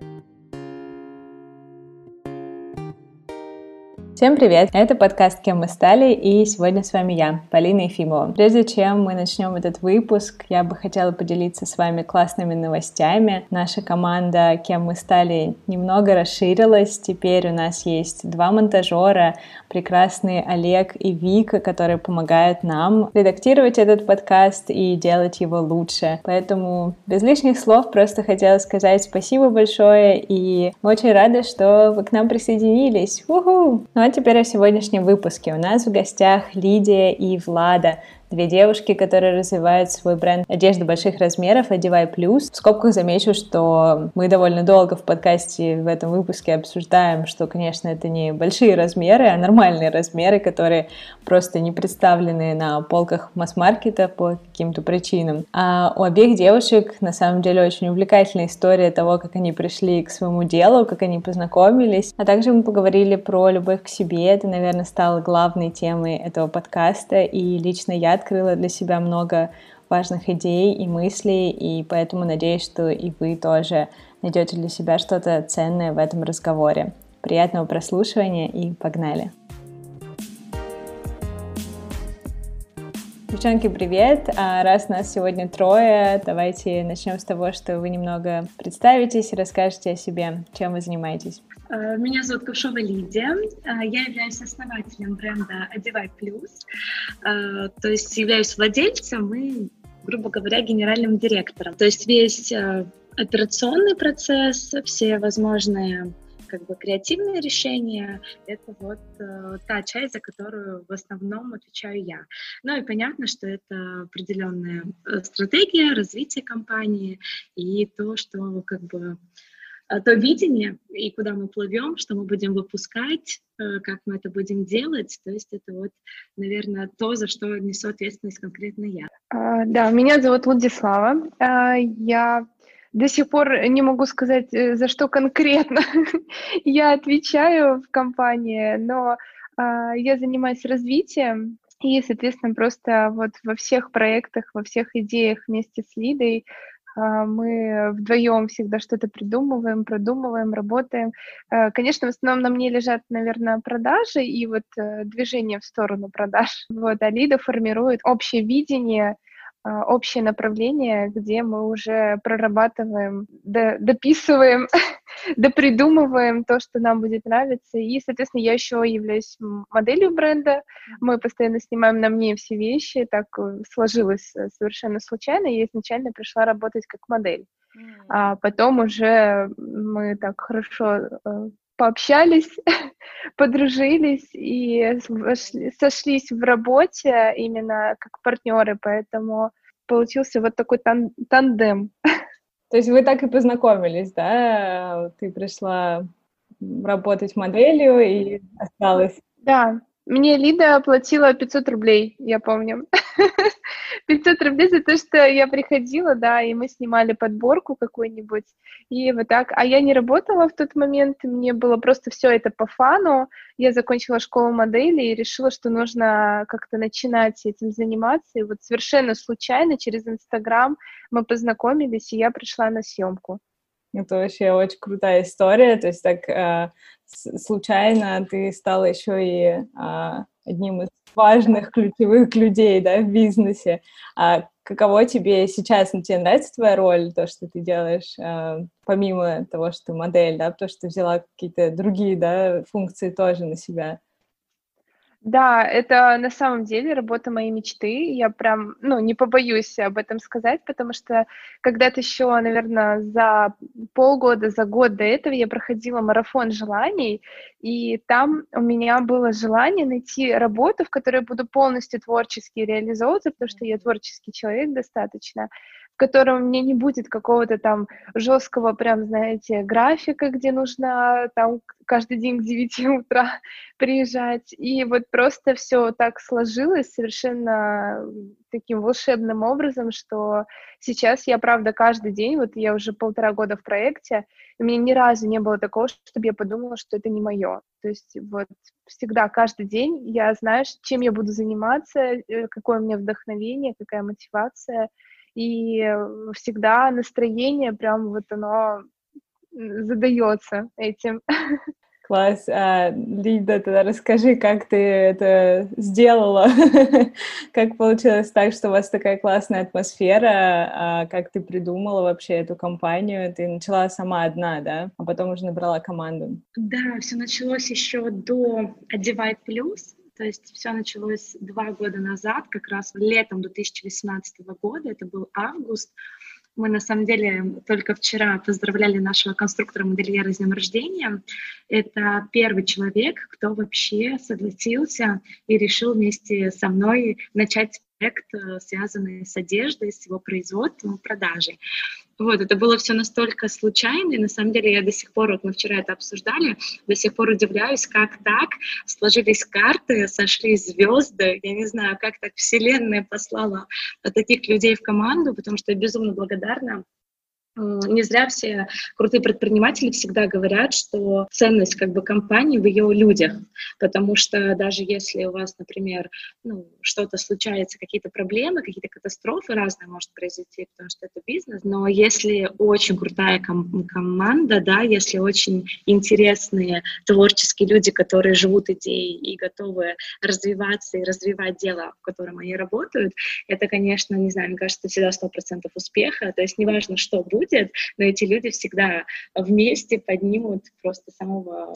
thank you Всем привет! Это подкаст «Кем мы стали» и сегодня с вами я, Полина Ефимова. Прежде чем мы начнем этот выпуск, я бы хотела поделиться с вами классными новостями. Наша команда «Кем мы стали» немного расширилась. Теперь у нас есть два монтажера, прекрасные Олег и Вика, которые помогают нам редактировать этот подкаст и делать его лучше. Поэтому без лишних слов просто хотела сказать спасибо большое и мы очень рады, что вы к нам присоединились. Уху! Ну а теперь о сегодняшнем выпуске. У нас в гостях Лидия и Влада, Две девушки, которые развивают свой бренд одежды больших размеров «Одевай плюс». В скобках замечу, что мы довольно долго в подкасте в этом выпуске обсуждаем, что, конечно, это не большие размеры, а нормальные размеры, которые просто не представлены на полках масс-маркета по каким-то причинам. А у обеих девушек, на самом деле, очень увлекательная история того, как они пришли к своему делу, как они познакомились. А также мы поговорили про любовь к себе. Это, наверное, стало главной темой этого подкаста. И лично я открыла для себя много важных идей и мыслей, и поэтому надеюсь, что и вы тоже найдете для себя что-то ценное в этом разговоре. Приятного прослушивания и погнали! Девчонки, привет! А раз нас сегодня трое, давайте начнем с того, что вы немного представитесь и расскажете о себе, чем вы занимаетесь. Э, меня зовут Ковшова Лидия. Э, я являюсь основателем бренда «Одевай плюс», э, то есть являюсь владельцем и, грубо говоря, генеральным директором. То есть весь операционный процесс, все возможные как бы креативные решения — это вот э, та часть, за которую в основном отвечаю я. Ну и понятно, что это определенная стратегия развития компании и то, что как бы то видение и куда мы плывем, что мы будем выпускать, э, как мы это будем делать. То есть это вот, наверное, то, за что несу ответственность конкретно я. А, да, меня зовут Владислава. А, я до сих пор не могу сказать, э, за что конкретно я отвечаю в компании, но а, я занимаюсь развитием и, соответственно, просто вот во всех проектах, во всех идеях вместе с Лидой мы вдвоем всегда что-то придумываем, продумываем, работаем. А, конечно, в основном на мне лежат, наверное, продажи и вот э, движение в сторону продаж. Вот, а Лида формирует общее видение, а, общее направление, где мы уже прорабатываем, дописываем, допридумываем то, что нам будет нравиться. И, соответственно, я еще являюсь моделью бренда. Мы постоянно снимаем на мне все вещи. Так э, сложилось э, совершенно случайно. Я изначально пришла работать как модель. А потом уже мы так хорошо э, пообщались, подружились и сошлись в работе именно как партнеры, поэтому получился вот такой тан тандем. То есть вы так и познакомились, да? Ты пришла работать моделью и осталась. Да, мне Лида оплатила 500 рублей, я помню. 500 рублей за то, что я приходила, да, и мы снимали подборку какую-нибудь, и вот так. А я не работала в тот момент, мне было просто все это по фану. Я закончила школу модели и решила, что нужно как-то начинать этим заниматься. И вот совершенно случайно через Инстаграм мы познакомились, и я пришла на съемку. Это вообще очень крутая история. То есть так э, случайно ты стала еще и э, одним из важных ключевых людей да, в бизнесе. А каково тебе сейчас? Ну, тебе нравится твоя роль, то, что ты делаешь, э, помимо того, что ты модель, да, потому что ты взяла какие-то другие да, функции тоже на себя? Да, это на самом деле работа моей мечты. Я прям, ну, не побоюсь об этом сказать, потому что когда-то еще, наверное, за полгода, за год до этого я проходила марафон желаний, и там у меня было желание найти работу, в которой я буду полностью творчески реализовываться, потому что я творческий человек достаточно, в котором меня не будет какого-то там жесткого, прям, знаете, графика, где нужно там каждый день к 9 утра приезжать. И вот просто все так сложилось совершенно таким волшебным образом, что сейчас я, правда, каждый день, вот я уже полтора года в проекте, и у меня ни разу не было такого, чтобы я подумала, что это не мое. То есть вот всегда, каждый день я знаю, чем я буду заниматься, э, какое у меня вдохновение, какая мотивация, и всегда настроение прям вот оно задается этим. Класс. А, Лида, тогда расскажи, как ты это сделала, как получилось так, что у вас такая классная атмосфера, а как ты придумала вообще эту компанию, ты начала сама одна, да, а потом уже набрала команду. Да, все началось еще до «Одевай плюс», то есть все началось два года назад, как раз летом 2018 года, это был август, мы на самом деле только вчера поздравляли нашего конструктора-модельера с днем рождения. Это первый человек, кто вообще согласился и решил вместе со мной начать проект, э, связанный с одеждой, с его производством и продажей. Вот, это было все настолько случайно, и на самом деле я до сих пор, вот мы вчера это обсуждали, до сих пор удивляюсь, как так сложились карты, сошлись звезды, я не знаю, как так вселенная послала таких людей в команду, потому что я безумно благодарна не зря все крутые предприниматели всегда говорят, что ценность как бы компании в ее людях, потому что даже если у вас, например, ну, что-то случается, какие-то проблемы, какие-то катастрофы разные может произойти, потому что это бизнес, но если очень крутая ком- команда, да, если очень интересные творческие люди, которые живут идеей и готовы развиваться и развивать дело, в котором они работают, это, конечно, не знаю, мне кажется, всегда сто процентов успеха, то есть неважно, что будет, будет, но эти люди всегда вместе поднимут просто самого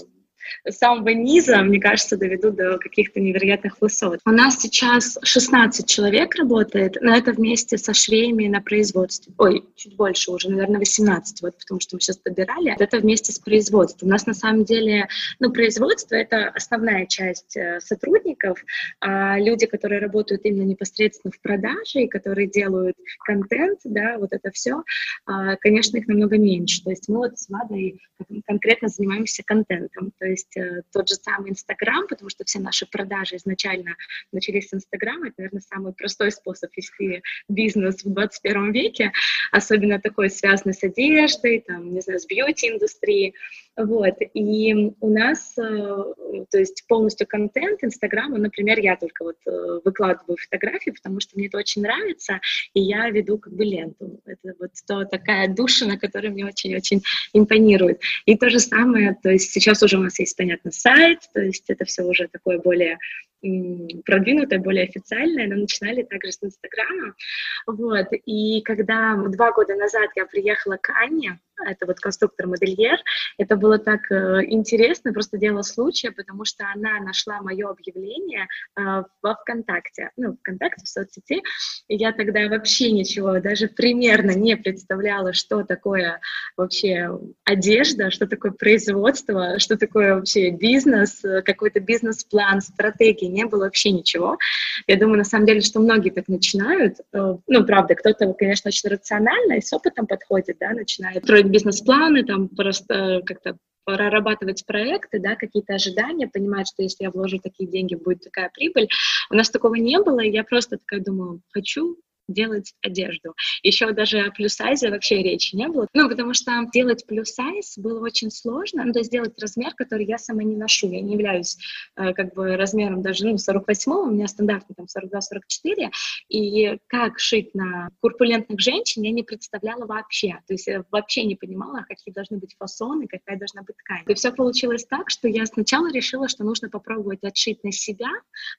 самого низа, мне кажется, доведут до каких-то невероятных высот. У нас сейчас 16 человек работает, но это вместе со швеями на производстве. Ой, чуть больше уже, наверное, 18, вот потому что мы сейчас добирали. Это вместе с производством. У нас на самом деле, ну, производство — это основная часть э, сотрудников, а люди, которые работают именно непосредственно в продаже и которые делают контент, да, вот это все, а, конечно, их намного меньше. То есть мы вот с Вадой конкретно занимаемся контентом. То э, тот же самый Инстаграм, потому что все наши продажи изначально начались с Инстаграма. Это, наверное, самый простой способ вести бизнес в 21 веке, особенно такой связанный с одеждой, там, не знаю, с бьюти-индустрией. Вот, и у нас, э, то есть полностью контент Инстаграма, например, я только вот э, выкладываю фотографии, потому что мне это очень нравится, и я веду как бы ленту. Это вот то такая душина, которая мне очень-очень импонирует. И то же самое, то есть сейчас уже у нас есть, понятно, сайт, то есть это все уже такое более продвинутое, более официальное, но начинали также с Инстаграма. Вот. И когда два года назад я приехала к Анне, это вот конструктор-модельер. Это было так э, интересно, просто дело случая, потому что она нашла мое объявление э, во ВКонтакте, ну, ВКонтакте, в соцсети, и я тогда вообще ничего, даже примерно не представляла, что такое вообще одежда, что такое производство, что такое вообще бизнес, какой-то бизнес-план, стратегии, не было вообще ничего. Я думаю, на самом деле, что многие так начинают, э, ну, правда, кто-то, конечно, очень рационально и с опытом подходит, да, начинает строить бизнес-планы, там просто как-то прорабатывать проекты, да, какие-то ожидания, понимать, что если я вложу такие деньги, будет такая прибыль. У нас такого не было, и я просто такая думаю, хочу делать одежду. Еще даже о плюс-сайзе вообще речи не было. Ну, потому что делать плюс-сайз было очень сложно. Ну, то есть сделать размер, который я сама не ношу. Я не являюсь э, как бы размером даже, ну, 48 у меня стандартный там 42-44. И как шить на курпулентных женщин я не представляла вообще. То есть я вообще не понимала, какие должны быть фасоны, какая должна быть ткань. И все получилось так, что я сначала решила, что нужно попробовать отшить на себя,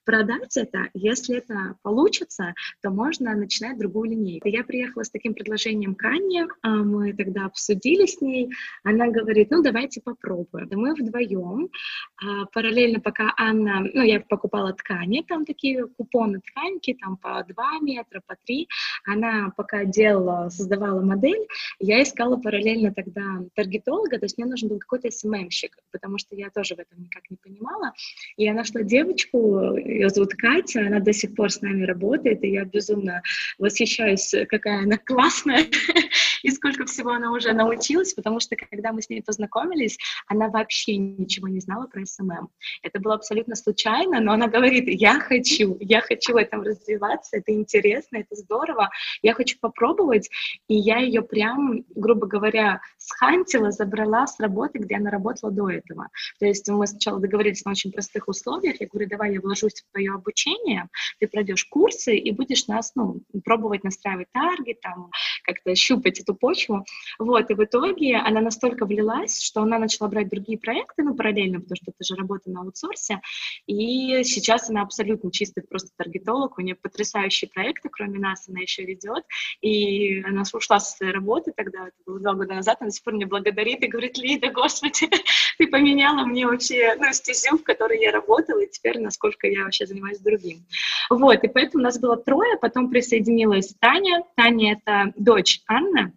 продать это. Если это получится, то можно начинать начинать другую линейку. Я приехала с таким предложением к Анне, а, мы тогда обсудили с ней, она говорит, ну давайте попробуем. Мы вдвоем, а, параллельно пока Анна, ну я покупала ткани, там такие купоны тканьки, там по 2 метра, по 3, она пока делала, создавала модель, я искала параллельно тогда таргетолога, то есть мне нужен был какой-то СММщик, потому что я тоже в этом никак не понимала, и я нашла девочку, ее зовут Катя, она до сих пор с нами работает, и я безумно восхищаюсь, какая она классная и сколько всего она уже научилась, потому что когда мы с ней познакомились, она вообще ничего не знала про SMM. Это было абсолютно случайно, но она говорит, я хочу, я хочу в этом развиваться, это интересно, это здорово, я хочу попробовать, и я ее прям, грубо говоря, схантила, забрала с работы, где она работала до этого. То есть мы сначала договорились на очень простых условиях, я говорю, давай я вложусь в твое обучение, ты пройдешь курсы и будешь нас, ну, пробовать настраивать таргет, там, как-то щупать эту почву. Вот, и в итоге она настолько влилась, что она начала брать другие проекты, ну, параллельно, потому что это же работа на аутсорсе, и сейчас она абсолютно чистый просто таргетолог, у нее потрясающие проекты, кроме нас она еще ведет, и она ушла со своей работы тогда, это было два года назад, она до сих пор мне благодарит и говорит, Лида, господи, ты поменяла мне вообще, ну, стезю, в которой я работала, и теперь насколько я вообще занимаюсь другим. Вот, и поэтому у нас было трое, потом присоединилась Таня. Таня — это дочь Анны,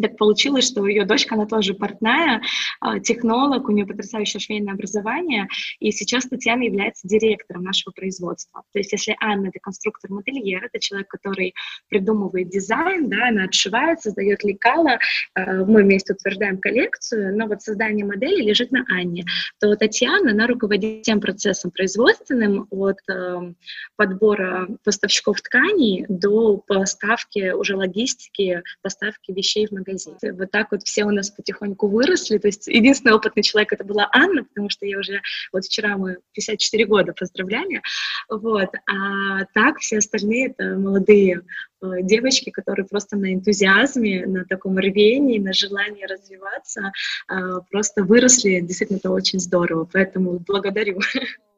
так получилось, что ее дочка, она тоже портная, а, технолог, у нее потрясающее швейное образование, и сейчас Татьяна является директором нашего производства. То есть если Анна — это конструктор-модельер, это человек, который придумывает дизайн, да, она отшивает, создает лекала, а, мы вместе утверждаем коллекцию, но вот создание модели лежит на Анне, то Татьяна, она руководит тем процессом производственным от эм, подбора поставщиков тканей до поставки уже логистики, поставки вещей в магазин магазин. Вот так вот все у нас потихоньку выросли. То есть единственный опытный человек это была Анна, потому что я уже, вот вчера мы 54 года поздравляли, вот, а так все остальные это молодые э, девочки, которые просто на энтузиазме, на таком рвении, на желании развиваться э, просто выросли. Действительно, это очень здорово. Поэтому благодарю.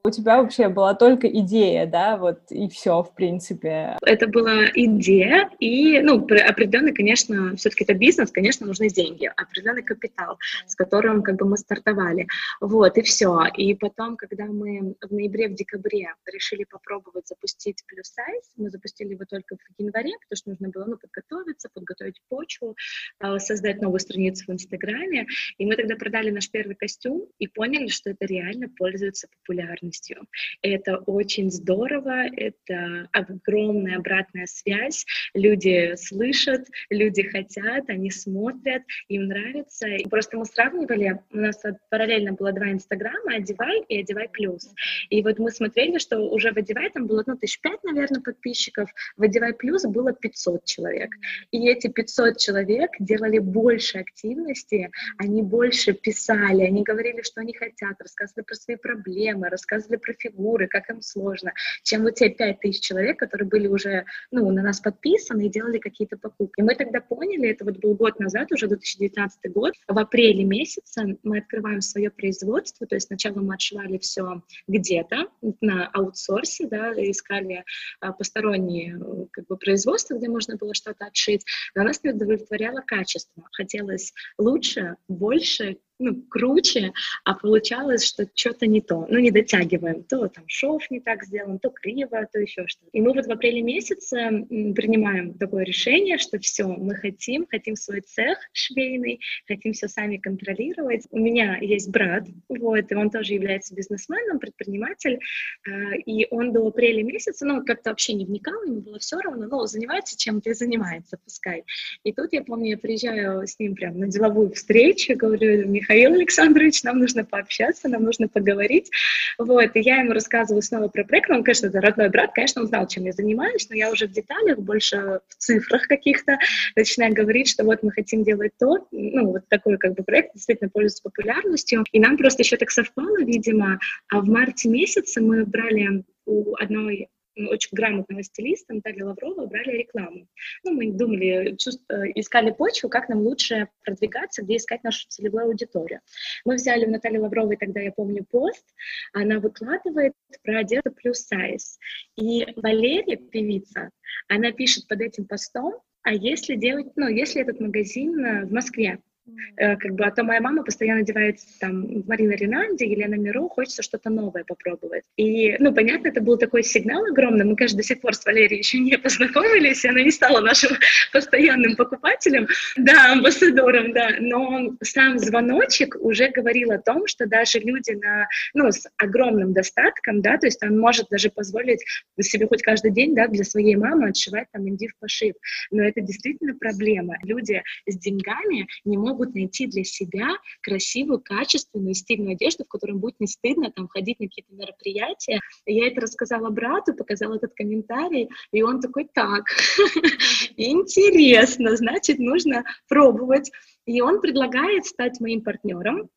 у тебя вообще была только идея, да, вот и все, в принципе. Это была идея, и, ну, определенный, конечно, все-таки это бизнес, конечно, нужны деньги, определенный капитал, с которым, как бы, мы стартовали. Вот, и все. И потом, когда мы в ноябре, в декабре решили попробовать запустить плюс сайз, мы запустили его только в январе, потому что нужно было, ну, подготовиться, подготовить почву, э, создать новую страницу в Инстаграме, и мы тогда продали наш первый костюм и поняли, что это реально пользуется популярностью полностью. Это очень здорово, это огромная обратная связь. Люди слышат, люди хотят, они смотрят, им нравится. И просто мы сравнивали, у нас параллельно было два инстаграма, Одевай и Одевай Плюс. И вот мы смотрели, что уже в Одевай там было, ну, тысяч пять, наверное, подписчиков, в Одевай Плюс было 500 человек. И эти 500 человек делали больше активности, они больше писали, они говорили, что они хотят, рассказывали про свои проблемы, рассказывали рассказывали про фигуры, как им сложно, чем вот те пять тысяч человек, которые были уже, ну, на нас подписаны и делали какие-то покупки. И мы тогда поняли, это вот был год назад, уже 2019 год, в апреле месяце мы открываем свое производство, то есть сначала мы отшивали все где-то на аутсорсе, да, искали а, посторонние как бы производства, где можно было что-то отшить, но нас не удовлетворяло качество. Хотелось лучше, больше, ну, круче, а получалось, что что-то не то, ну, не дотягиваем, то там шов не так сделан, то криво, то еще что-то. И мы вот в апреле месяце принимаем такое решение, что все, мы хотим, хотим свой цех швейный, хотим все сами контролировать. У меня есть брат, вот, и он тоже является бизнесменом, предприниматель, а, и он до апреля месяца, ну, как-то вообще не вникал, ему было все равно, ну, занимается чем-то и занимается, пускай. И тут я помню, я приезжаю с ним прям на деловую встречу, говорю, Михаил Александрович, нам нужно пообщаться, нам нужно поговорить. Вот, и я ему рассказываю снова про проект, он, конечно, это родной брат, конечно, он знал, чем я занимаюсь, но я уже в деталях, больше в цифрах каких-то начинаю говорить, что вот мы хотим делать то, ну, вот такой как бы проект действительно пользуется популярностью, и нам просто еще так совпало, видимо, а в марте месяце мы брали у одной очень грамотного стилиста Натальи Лаврова брали рекламу. Ну, мы думали, чувств, э, искали почву, как нам лучше продвигаться, где искать нашу целевую аудиторию. Мы взяли у Натальи Лавровой, тогда я помню, пост, она выкладывает про одежду плюс сайз. И Валерия, певица, она пишет под этим постом, а если делать, ну, если этот магазин э, в Москве, как бы, а то моя мама постоянно одевается там Марина Ринальди, Елена Миро, хочется что-то новое попробовать. И, ну, понятно, это был такой сигнал огромный. Мы, конечно, до сих пор с Валерией еще не познакомились, и она не стала нашим постоянным покупателем, да, амбассадором, да, но сам звоночек уже говорил о том, что даже люди на, ну, с огромным достатком, да, то есть он может даже позволить себе хоть каждый день, да, для своей мамы отшивать там индив пошив. Но это действительно проблема. Люди с деньгами не могут могут найти для себя красивую, качественную, стильную одежду, в которой будет не стыдно там ходить на какие-то мероприятия. Я это рассказала брату, показала этот комментарий, и он такой, так, интересно, значит, нужно пробовать. И он предлагает стать моим партнером,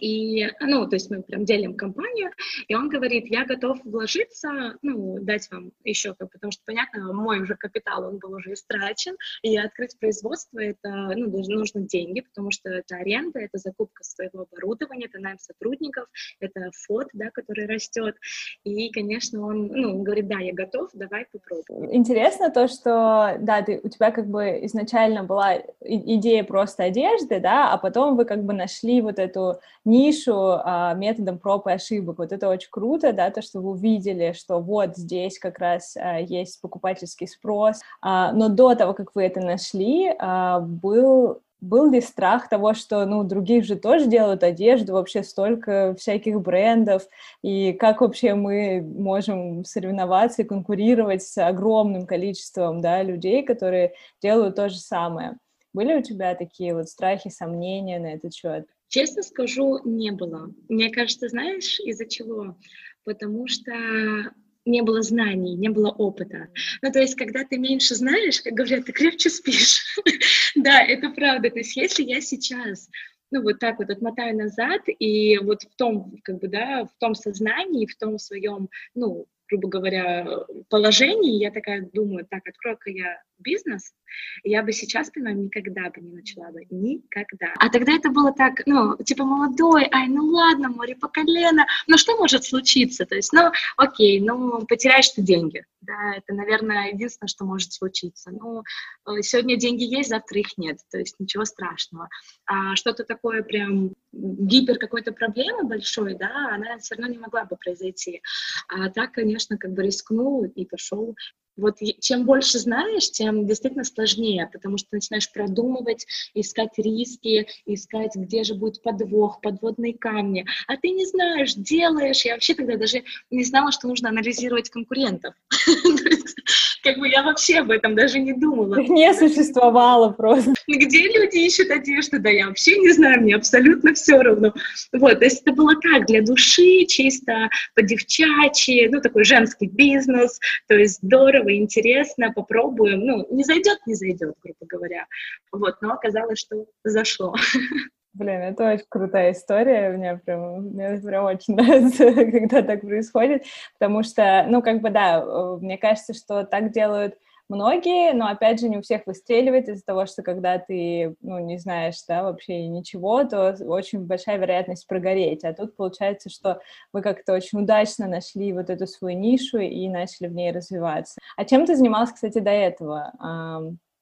и, ну, то есть мы прям делим компанию, и он говорит, я готов вложиться, ну, дать вам еще, потому что, понятно, мой уже капитал, он был уже истрачен, и открыть производство, это, ну, нужно деньги, потому что это аренда, это закупка своего оборудования, это найм сотрудников, это фот, да, который растет, и, конечно, он, ну, говорит, да, я готов, давай попробуем. Интересно то, что, да, ты, у тебя как бы изначально была идея просто одежды, да, а потом вы как бы нашли вот эту нишу а, методом проб и ошибок. Вот это очень круто, да, то, что вы увидели, что вот здесь как раз а, есть покупательский спрос. А, но до того, как вы это нашли, был был ли страх того, что, ну, других же тоже делают одежду, вообще столько всяких брендов, и как вообще мы можем соревноваться и конкурировать с огромным количеством, да, людей, которые делают то же самое? Были у тебя такие вот страхи, сомнения на этот счет? Честно скажу, не было. Мне кажется, знаешь, из-за чего? Потому что не было знаний, не было опыта. Ну, то есть, когда ты меньше знаешь, как говорят, ты крепче спишь. да, это правда. То есть, если я сейчас ну, вот так вот отмотаю назад, и вот в том, как бы, да, в том сознании, в том своем, ну, грубо говоря, положении, я такая думаю, так, открою-ка я бизнес, я бы сейчас, понимаю, никогда бы не начала бы. Никогда. А тогда это было так, ну, типа молодой, ай, ну ладно, море по колено, ну что может случиться? То есть, ну, окей, ну, потеряешь ты деньги. Да, это, наверное, единственное, что может случиться. Ну, э, сегодня деньги есть, завтра их нет, то есть ничего страшного. А что-то такое прям гипер какой-то проблемы большой, да, она все равно не могла бы произойти. А так, конечно, как бы рискнул и пошел вот чем больше знаешь, тем действительно сложнее, потому что начинаешь продумывать, искать риски, искать, где же будет подвох, подводные камни. А ты не знаешь, делаешь. Я вообще тогда даже не знала, что нужно анализировать конкурентов. Как бы я вообще об этом даже не думала. Не существовало просто. Где люди ищут одежду? Да я вообще не знаю, мне абсолютно все равно. Вот, то есть это было как для души, чисто по-девчачьи, ну, такой женский бизнес, то есть здорово, интересно, попробуем. Ну, не зайдет, не зайдет, грубо говоря. Вот, но оказалось, что зашло. Блин, это очень крутая история, мне прям, мне прям очень нравится, когда так происходит, потому что, ну, как бы, да, э, мне кажется, что так делают многие, но, опять же, не у всех выстреливает из-за того, что когда ты, ну, не знаешь, да, вообще ничего, то очень большая вероятность прогореть, а тут получается, что вы как-то очень удачно нашли вот эту свою нишу и начали в ней развиваться. А чем ты занималась, кстати, до этого?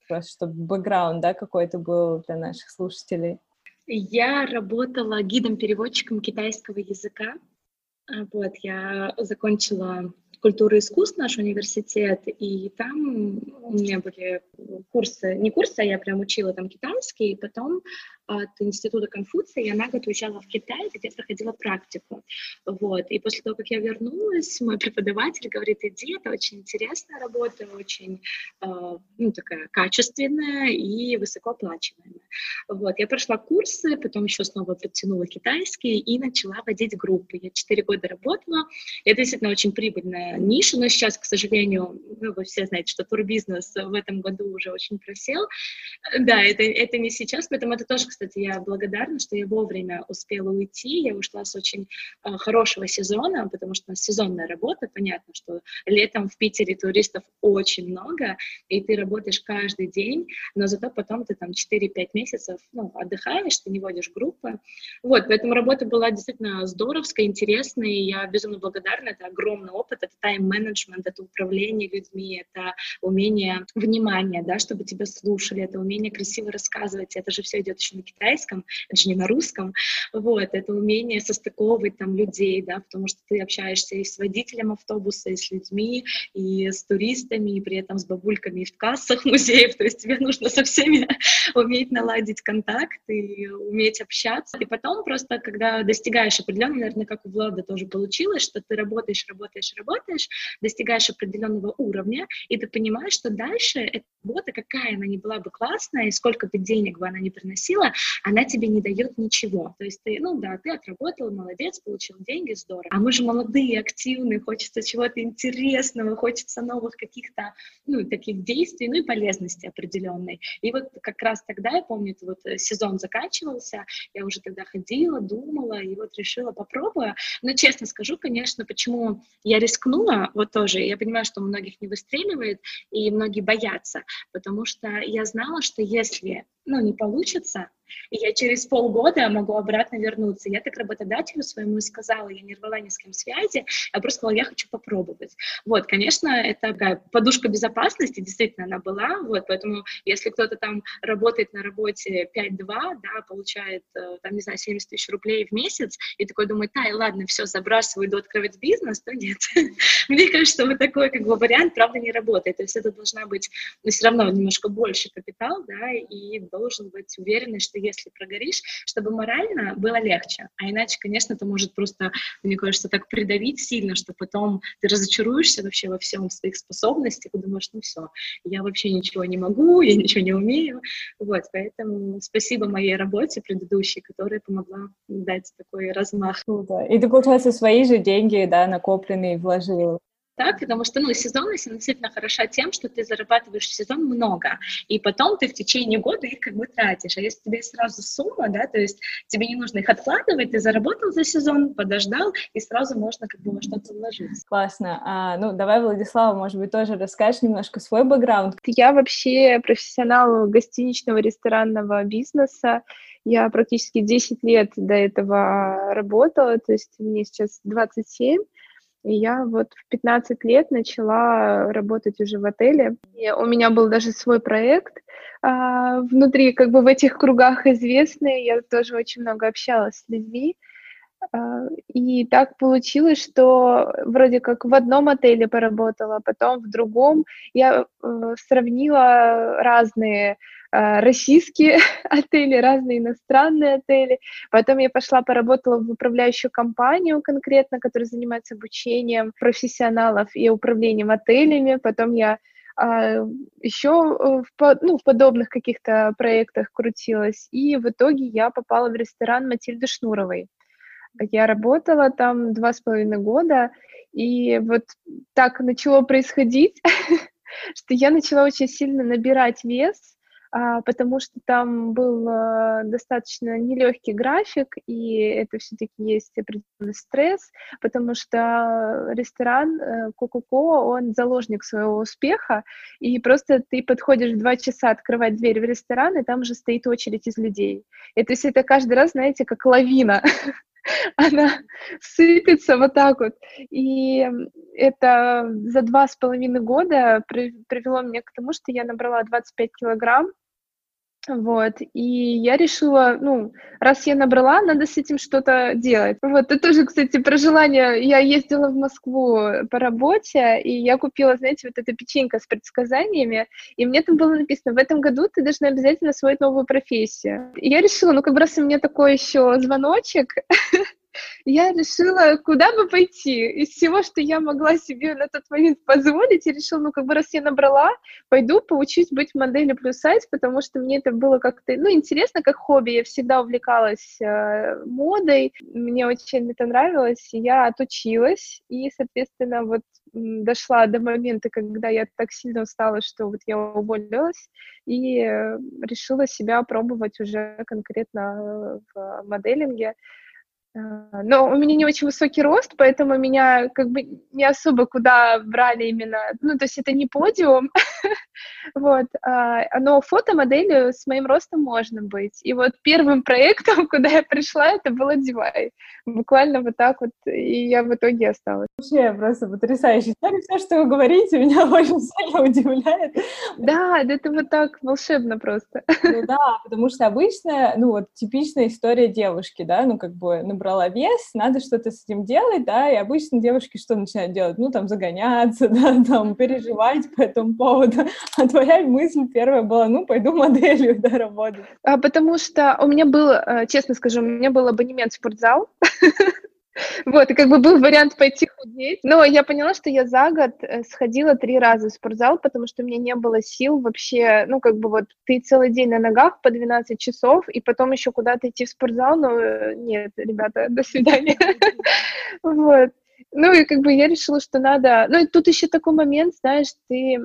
Просто чтобы бэкграунд, да, какой-то был для наших слушателей. Я работала гидом-переводчиком китайского языка. А, вот, я закончила культуры и искусств наш университет, и там у меня были курсы, не курсы, а я прям учила там китайский, и потом от Института Конфуция я на год в Китай, где проходила практику. Вот. И после того, как я вернулась, мой преподаватель говорит, иди, это очень интересная работа, очень э, ну, такая качественная и высокооплачиваемая. Вот. Я прошла курсы, потом еще снова подтянула китайский и начала водить группы. Я четыре года работала. Это действительно очень прибыльная ниша, но сейчас, к сожалению, ну, вы все знаете, что турбизнес в этом году уже очень просел. Да, это, это не сейчас, поэтому это тоже, кстати, я благодарна, что я вовремя успела уйти. Я ушла с очень э, хорошего сезона, потому что у нас сезонная работа. Понятно, что летом в Питере туристов очень много, и ты работаешь каждый день, но зато потом ты там 4-5 месяцев ну, отдыхаешь, ты не водишь группы. Вот, поэтому работа была действительно здоровская, интересная, и я безумно благодарна. Это огромный опыт, это тайм-менеджмент, это управление людьми, это умение внимания, да, чтобы тебя слушали, это умение красиво рассказывать. Это же все идет еще на китайском, это же не на русском, вот, это умение состыковывать там людей, да, потому что ты общаешься и с водителем автобуса, и с людьми, и с туристами, и при этом с бабульками в кассах музеев, то есть тебе нужно со всеми уметь наладить контакт и уметь общаться, и потом просто, когда достигаешь определенного, наверное, как у Влада тоже получилось, что ты работаешь, работаешь, работаешь, достигаешь определенного уровня, и ты понимаешь, что дальше эта работа, какая она ни была бы классная, и сколько бы денег бы она ни приносила, она тебе не дает ничего. То есть ты, ну да, ты отработал, молодец, получил деньги, здорово. А мы же молодые, активные, хочется чего-то интересного, хочется новых каких-то, ну, таких действий, ну и полезности определенной. И вот как раз тогда, я помню, вот э, сезон заканчивался, я уже тогда ходила, думала, и вот решила попробую. Но честно скажу, конечно, почему я рискнула, вот тоже, я понимаю, что многих не выстреливает, и многие боятся, потому что я знала, что если ну, не получится, и я через полгода могу обратно вернуться. Я так работодателю своему сказала, я не рвала ни с кем связи, я просто сказала, я хочу попробовать. Вот, конечно, это такая подушка безопасности, действительно, она была, вот, поэтому если кто-то там работает на работе 5-2, да, получает, э, там, не знаю, 70 тысяч рублей в месяц, и такой думает, ай, ладно, все, забрасываю, иду открывать бизнес, то нет. Мне кажется, что вот такой, как бы, вариант, правда, не работает. То есть это должна быть, но все равно немножко больше капитал, да, и должен быть уверенность, что если прогоришь, чтобы морально было легче. А иначе, конечно, это может просто, мне кажется, так придавить сильно, что потом ты разочаруешься вообще во всем своих способностях и думаешь, ну все, я вообще ничего не могу, я ничего не умею. Вот, поэтому спасибо моей работе предыдущей, которая помогла дать такой размах. Круто. И ты, получается, свои же деньги, да, накопленные вложила так, потому что, ну, сезонность действительно хороша тем, что ты зарабатываешь в сезон много, и потом ты в течение года их как бы тратишь, а если тебе сразу сумма, да, то есть тебе не нужно их откладывать, ты заработал за сезон, подождал, и сразу можно как бы во что-то вложить. Классно. А, ну, давай, Владислава, может быть, тоже расскажешь немножко свой бэкграунд. Я вообще профессионал гостиничного ресторанного бизнеса, я практически 10 лет до этого работала, то есть мне сейчас 27, и я вот в 15 лет начала работать уже в отеле. И у меня был даже свой проект а, внутри, как бы в этих кругах известный. Я тоже очень много общалась с людьми. А, и так получилось, что вроде как в одном отеле поработала, потом в другом. Я э, сравнила разные а, российские отели, разные иностранные отели. Потом я пошла, поработала в управляющую компанию конкретно, которая занимается обучением профессионалов и управлением отелями. Потом я а, еще э, в, ну, в подобных каких-то проектах крутилась. И в итоге я попала в ресторан Матильды Шнуровой. Я работала там два с половиной года, и вот так начало происходить, что я начала очень сильно набирать вес, а, потому что там был а, достаточно нелегкий график, и это все-таки есть определенный стресс, потому что ресторан э, он заложник своего успеха, и просто ты подходишь в два часа открывать дверь в ресторан, и там уже стоит очередь из людей. И то есть это каждый раз, знаете, как лавина. она сыпется вот так вот. И это за два с половиной года привело меня к тому, что я набрала 25 килограмм, вот, и я решила, ну, раз я набрала, надо с этим что-то делать. Вот, это тоже, кстати, про желание. Я ездила в Москву по работе, и я купила, знаете, вот эта печенька с предсказаниями, и мне там было написано, в этом году ты должна обязательно освоить новую профессию. И я решила, ну, как раз у меня такой еще звоночек, я решила, куда бы пойти. Из всего, что я могла себе на тот момент позволить, я решила, ну, как бы раз я набрала, пойду поучусь быть моделью плюс сайз, потому что мне это было как-то, ну, интересно, как хобби. Я всегда увлекалась э, модой, мне очень это нравилось, я отучилась, и, соответственно, вот дошла до момента, когда я так сильно устала, что вот я уволилась, и э, решила себя пробовать уже конкретно в моделинге. А, но у меня не очень высокий рост, поэтому меня как бы не особо куда брали именно, ну, то есть это не подиум, вот, а, но фотомоделью с моим ростом можно быть. И вот первым проектом, куда я пришла, это было Дивай. Буквально вот так вот, и я в итоге осталась. Вообще просто потрясающе. Все, что вы говорите, меня очень сильно удивляет. Да, это вот так волшебно просто. Ну да, потому что обычно, ну вот типичная история девушки, да, ну как бы набрала вес, надо что-то с этим делать, да, и обычно девушки что начинают делать? Ну там загоняться, да, там переживать по этому поводу. А твоя мысль первая была, ну пойду моделью, да, работать. А, потому что у меня был, э, честно скажу, у меня был абонемент в спортзал, Вот, и как бы был вариант пойти худеть. Но я поняла, что я за год э, сходила три раза в спортзал, потому что у меня не было сил вообще, ну, как бы вот ты целый день на ногах по 12 часов, и потом еще куда-то идти в спортзал, но э, нет, ребята, до свидания. Вот. Ну, и как бы я решила, что надо... Ну, и тут еще такой момент, знаешь, ты...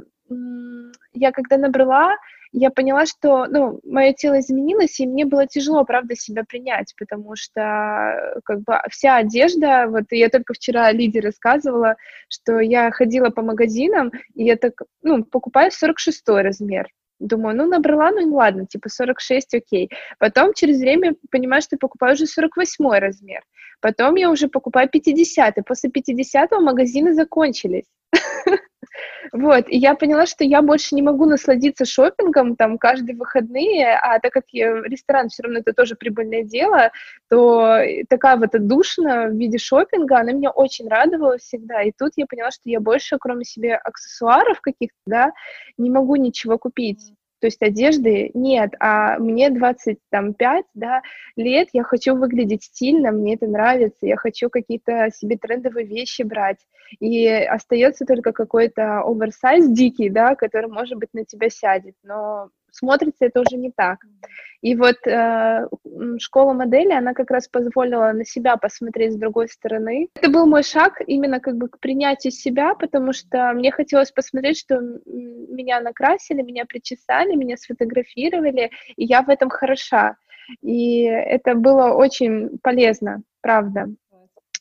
Я когда набрала, я поняла, что, ну, мое тело изменилось, и мне было тяжело, правда, себя принять, потому что, как бы, вся одежда, вот я только вчера Лиде рассказывала, что я ходила по магазинам, и я так, ну, покупаю 46 размер, Думаю, ну, набрала, ну, ладно, типа 46, окей. Потом через время понимаю, что покупаю уже 48 размер. Потом я уже покупаю 50, и после 50 магазины закончились. Вот, и я поняла, что я больше не могу насладиться шопингом там каждые выходные, а так как я, ресторан все равно это тоже прибыльное дело, то такая вот отдушина в виде шопинга, она меня очень радовала всегда. И тут я поняла, что я больше, кроме себе аксессуаров каких-то, да, не могу ничего купить то есть одежды нет, а мне 25 да, лет, я хочу выглядеть стильно, мне это нравится, я хочу какие-то себе трендовые вещи брать, и остается только какой-то оверсайз дикий, да, который, может быть, на тебя сядет, но смотрится это уже не так. И вот э, школа модели, она как раз позволила на себя посмотреть с другой стороны. Это был мой шаг именно как бы к принятию себя, потому что мне хотелось посмотреть, что меня накрасили, меня причесали, меня сфотографировали, и я в этом хороша. И это было очень полезно, правда.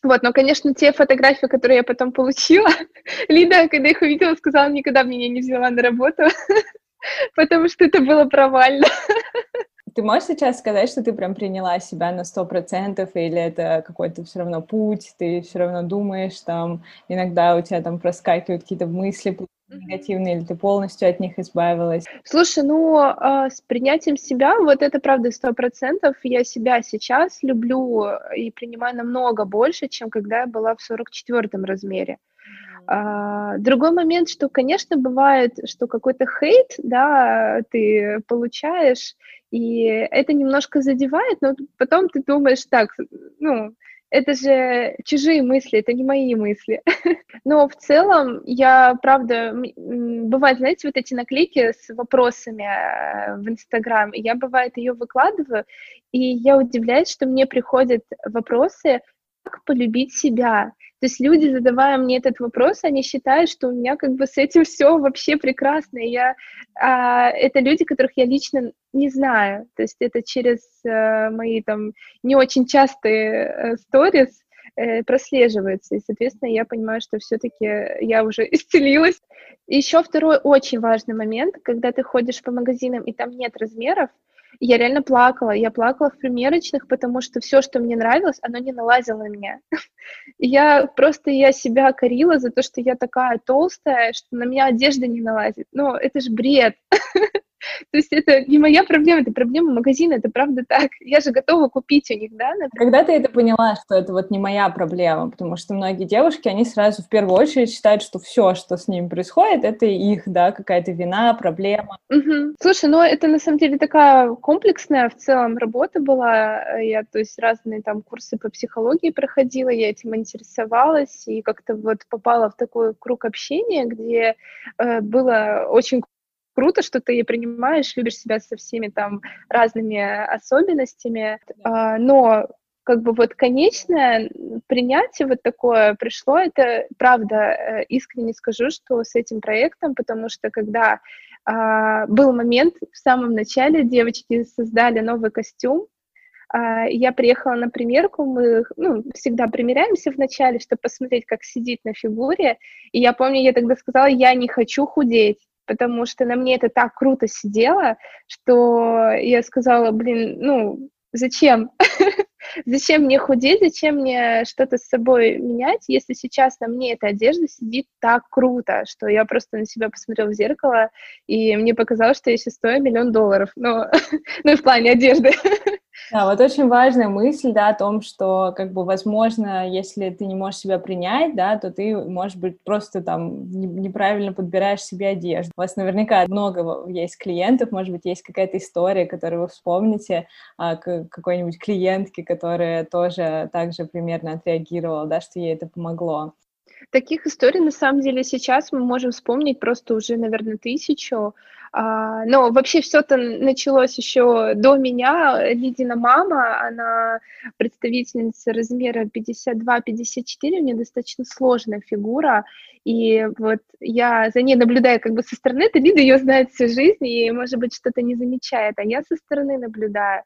Вот, но, конечно, те фотографии, которые я потом получила, Лида, когда их увидела, сказала, никогда меня не взяла на работу, потому что это было провально. Ты можешь сейчас сказать, что ты прям приняла себя на сто процентов, или это какой-то все равно путь, ты все равно думаешь, там, иногда у тебя там проскакивают какие-то мысли негативные, или ты полностью от них избавилась? Слушай, ну, э, с принятием себя, вот это правда сто процентов, я себя сейчас люблю и принимаю намного больше, чем когда я была в сорок четвертом размере. А, другой момент, что, конечно, бывает, что какой-то хейт, да, ты получаешь, и это немножко задевает, но потом ты думаешь, так, ну, это же чужие мысли, это не мои мысли. Но в целом я, правда, бывает, знаете, вот эти наклейки с вопросами э, в Инстаграм, я, бывает, ее выкладываю, и я удивляюсь, что мне приходят вопросы, как полюбить себя. То есть люди, задавая мне этот вопрос, они считают, что у меня как бы с этим все вообще прекрасно. И я, а, это люди, которых я лично не знаю. То есть это через а, мои там не очень частые сторис э, прослеживается. И, соответственно, я понимаю, что все-таки я уже исцелилась. Еще второй очень важный момент, когда ты ходишь по магазинам и там нет размеров, я реально плакала. Я плакала в примерочных, потому что все, что мне нравилось, оно не налазило на меня. Я просто я себя корила за то, что я такая толстая, что на меня одежда не налазит. Но это же бред. То есть это не моя проблема, это проблема магазина, это правда так. Я же готова купить у них, да? Например. Когда ты это поняла, что это вот не моя проблема? Потому что многие девушки, они сразу в первую очередь считают, что все, что с ними происходит, это их, да, какая-то вина, проблема. Угу. Слушай, ну это на самом деле такая комплексная в целом работа была. Я, то есть, разные там курсы по психологии проходила, я этим интересовалась и как-то вот попала в такой круг общения, где э, было очень круто, что ты принимаешь, любишь себя со всеми там разными особенностями, а, но как бы вот конечное принятие вот такое пришло, это правда, э, искренне скажу, что с этим проектом, потому что когда а, был момент в самом начале, девочки создали новый костюм, а, я приехала на примерку, мы ну, всегда примеряемся вначале, чтобы посмотреть, как сидит на фигуре, и я помню, я тогда сказала, я не хочу худеть, потому что на мне это так круто сидело, что я сказала, блин, ну, зачем? зачем мне худеть, зачем мне что-то с собой менять, если сейчас на мне эта одежда сидит так круто, что я просто на себя посмотрела в зеркало, и мне показалось, что я сейчас стою миллион долларов, но, ну, в плане одежды. Да, вот очень важная мысль, да, о том, что, как бы, возможно, если ты не можешь себя принять, да, то ты, может быть, просто там неправильно подбираешь себе одежду. У вас наверняка много есть клиентов, может быть, есть какая-то история, которую вы вспомните, а, какой-нибудь клиентки, которая тоже также примерно отреагировала, да, что ей это помогло. Таких историй, на самом деле, сейчас мы можем вспомнить просто уже, наверное, тысячу. А, но вообще все это началось еще до меня. Лидина мама, она представительница размера 52-54, у нее достаточно сложная фигура. И вот я за ней наблюдаю как бы со стороны, это Лида ее знает всю жизнь и, может быть, что-то не замечает, а я со стороны наблюдаю.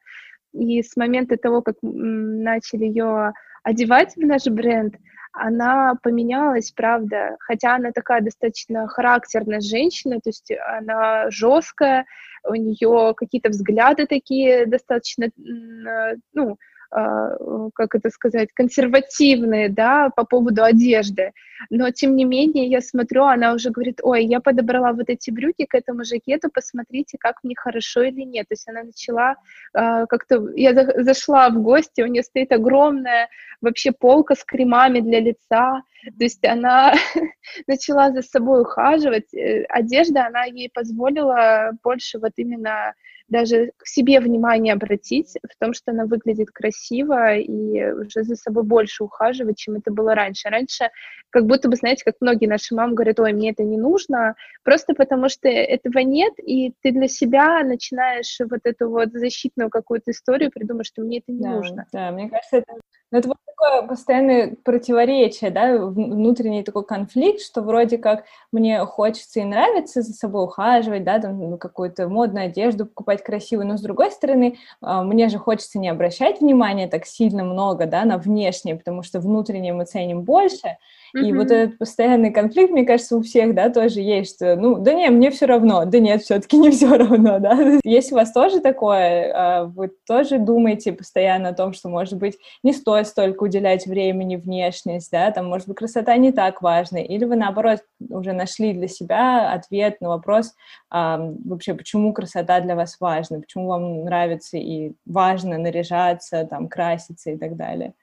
И с момента того, как начали ее одевать в наш бренд, она поменялась, правда, хотя она такая достаточно характерная женщина, то есть она жесткая, у нее какие-то взгляды такие достаточно, ну, а, как это сказать, консервативные, да, по поводу одежды. Но, тем не менее, я смотрю, она уже говорит, ой, я подобрала вот эти брюки к этому жакету, посмотрите, как мне хорошо или нет. То есть она начала э, как-то... Я за, зашла в гости, у нее стоит огромная вообще полка с кремами для лица, то есть она начала за собой ухаживать. Э, одежда, она ей позволила больше вот именно даже к себе внимание обратить в том, что она выглядит красиво и уже за собой больше ухаживать, чем это было раньше. Раньше как будто бы, знаете, как многие наши мамы говорят, ой, мне это не нужно, просто потому что этого нет, и ты для себя начинаешь вот эту вот защитную какую-то историю придумать, что мне это не да, нужно. Да, мне кажется, это, ну, это вот такое постоянное противоречие, да, внутренний такой конфликт, что вроде как мне хочется и нравится за собой ухаживать, да, там ну, какую-то модную одежду покупать красивую, но с другой стороны, а, мне же хочется не обращать внимания так сильно много, да, на внешнее, потому что внутреннее мы ценим больше, и вот этот постоянный конфликт, мне кажется, у всех, да, тоже есть, что, ну, да не, мне все равно, да нет, все-таки не все равно, да. Если у вас тоже такое, а, вы тоже думаете постоянно о том, что, может быть, не стоит столько уделять времени внешность, да, там, может быть, красота не так важна, или вы, наоборот, уже нашли для себя ответ на вопрос, а, вообще, почему красота для вас важна, почему вам нравится и важно наряжаться, там, краситься и так далее.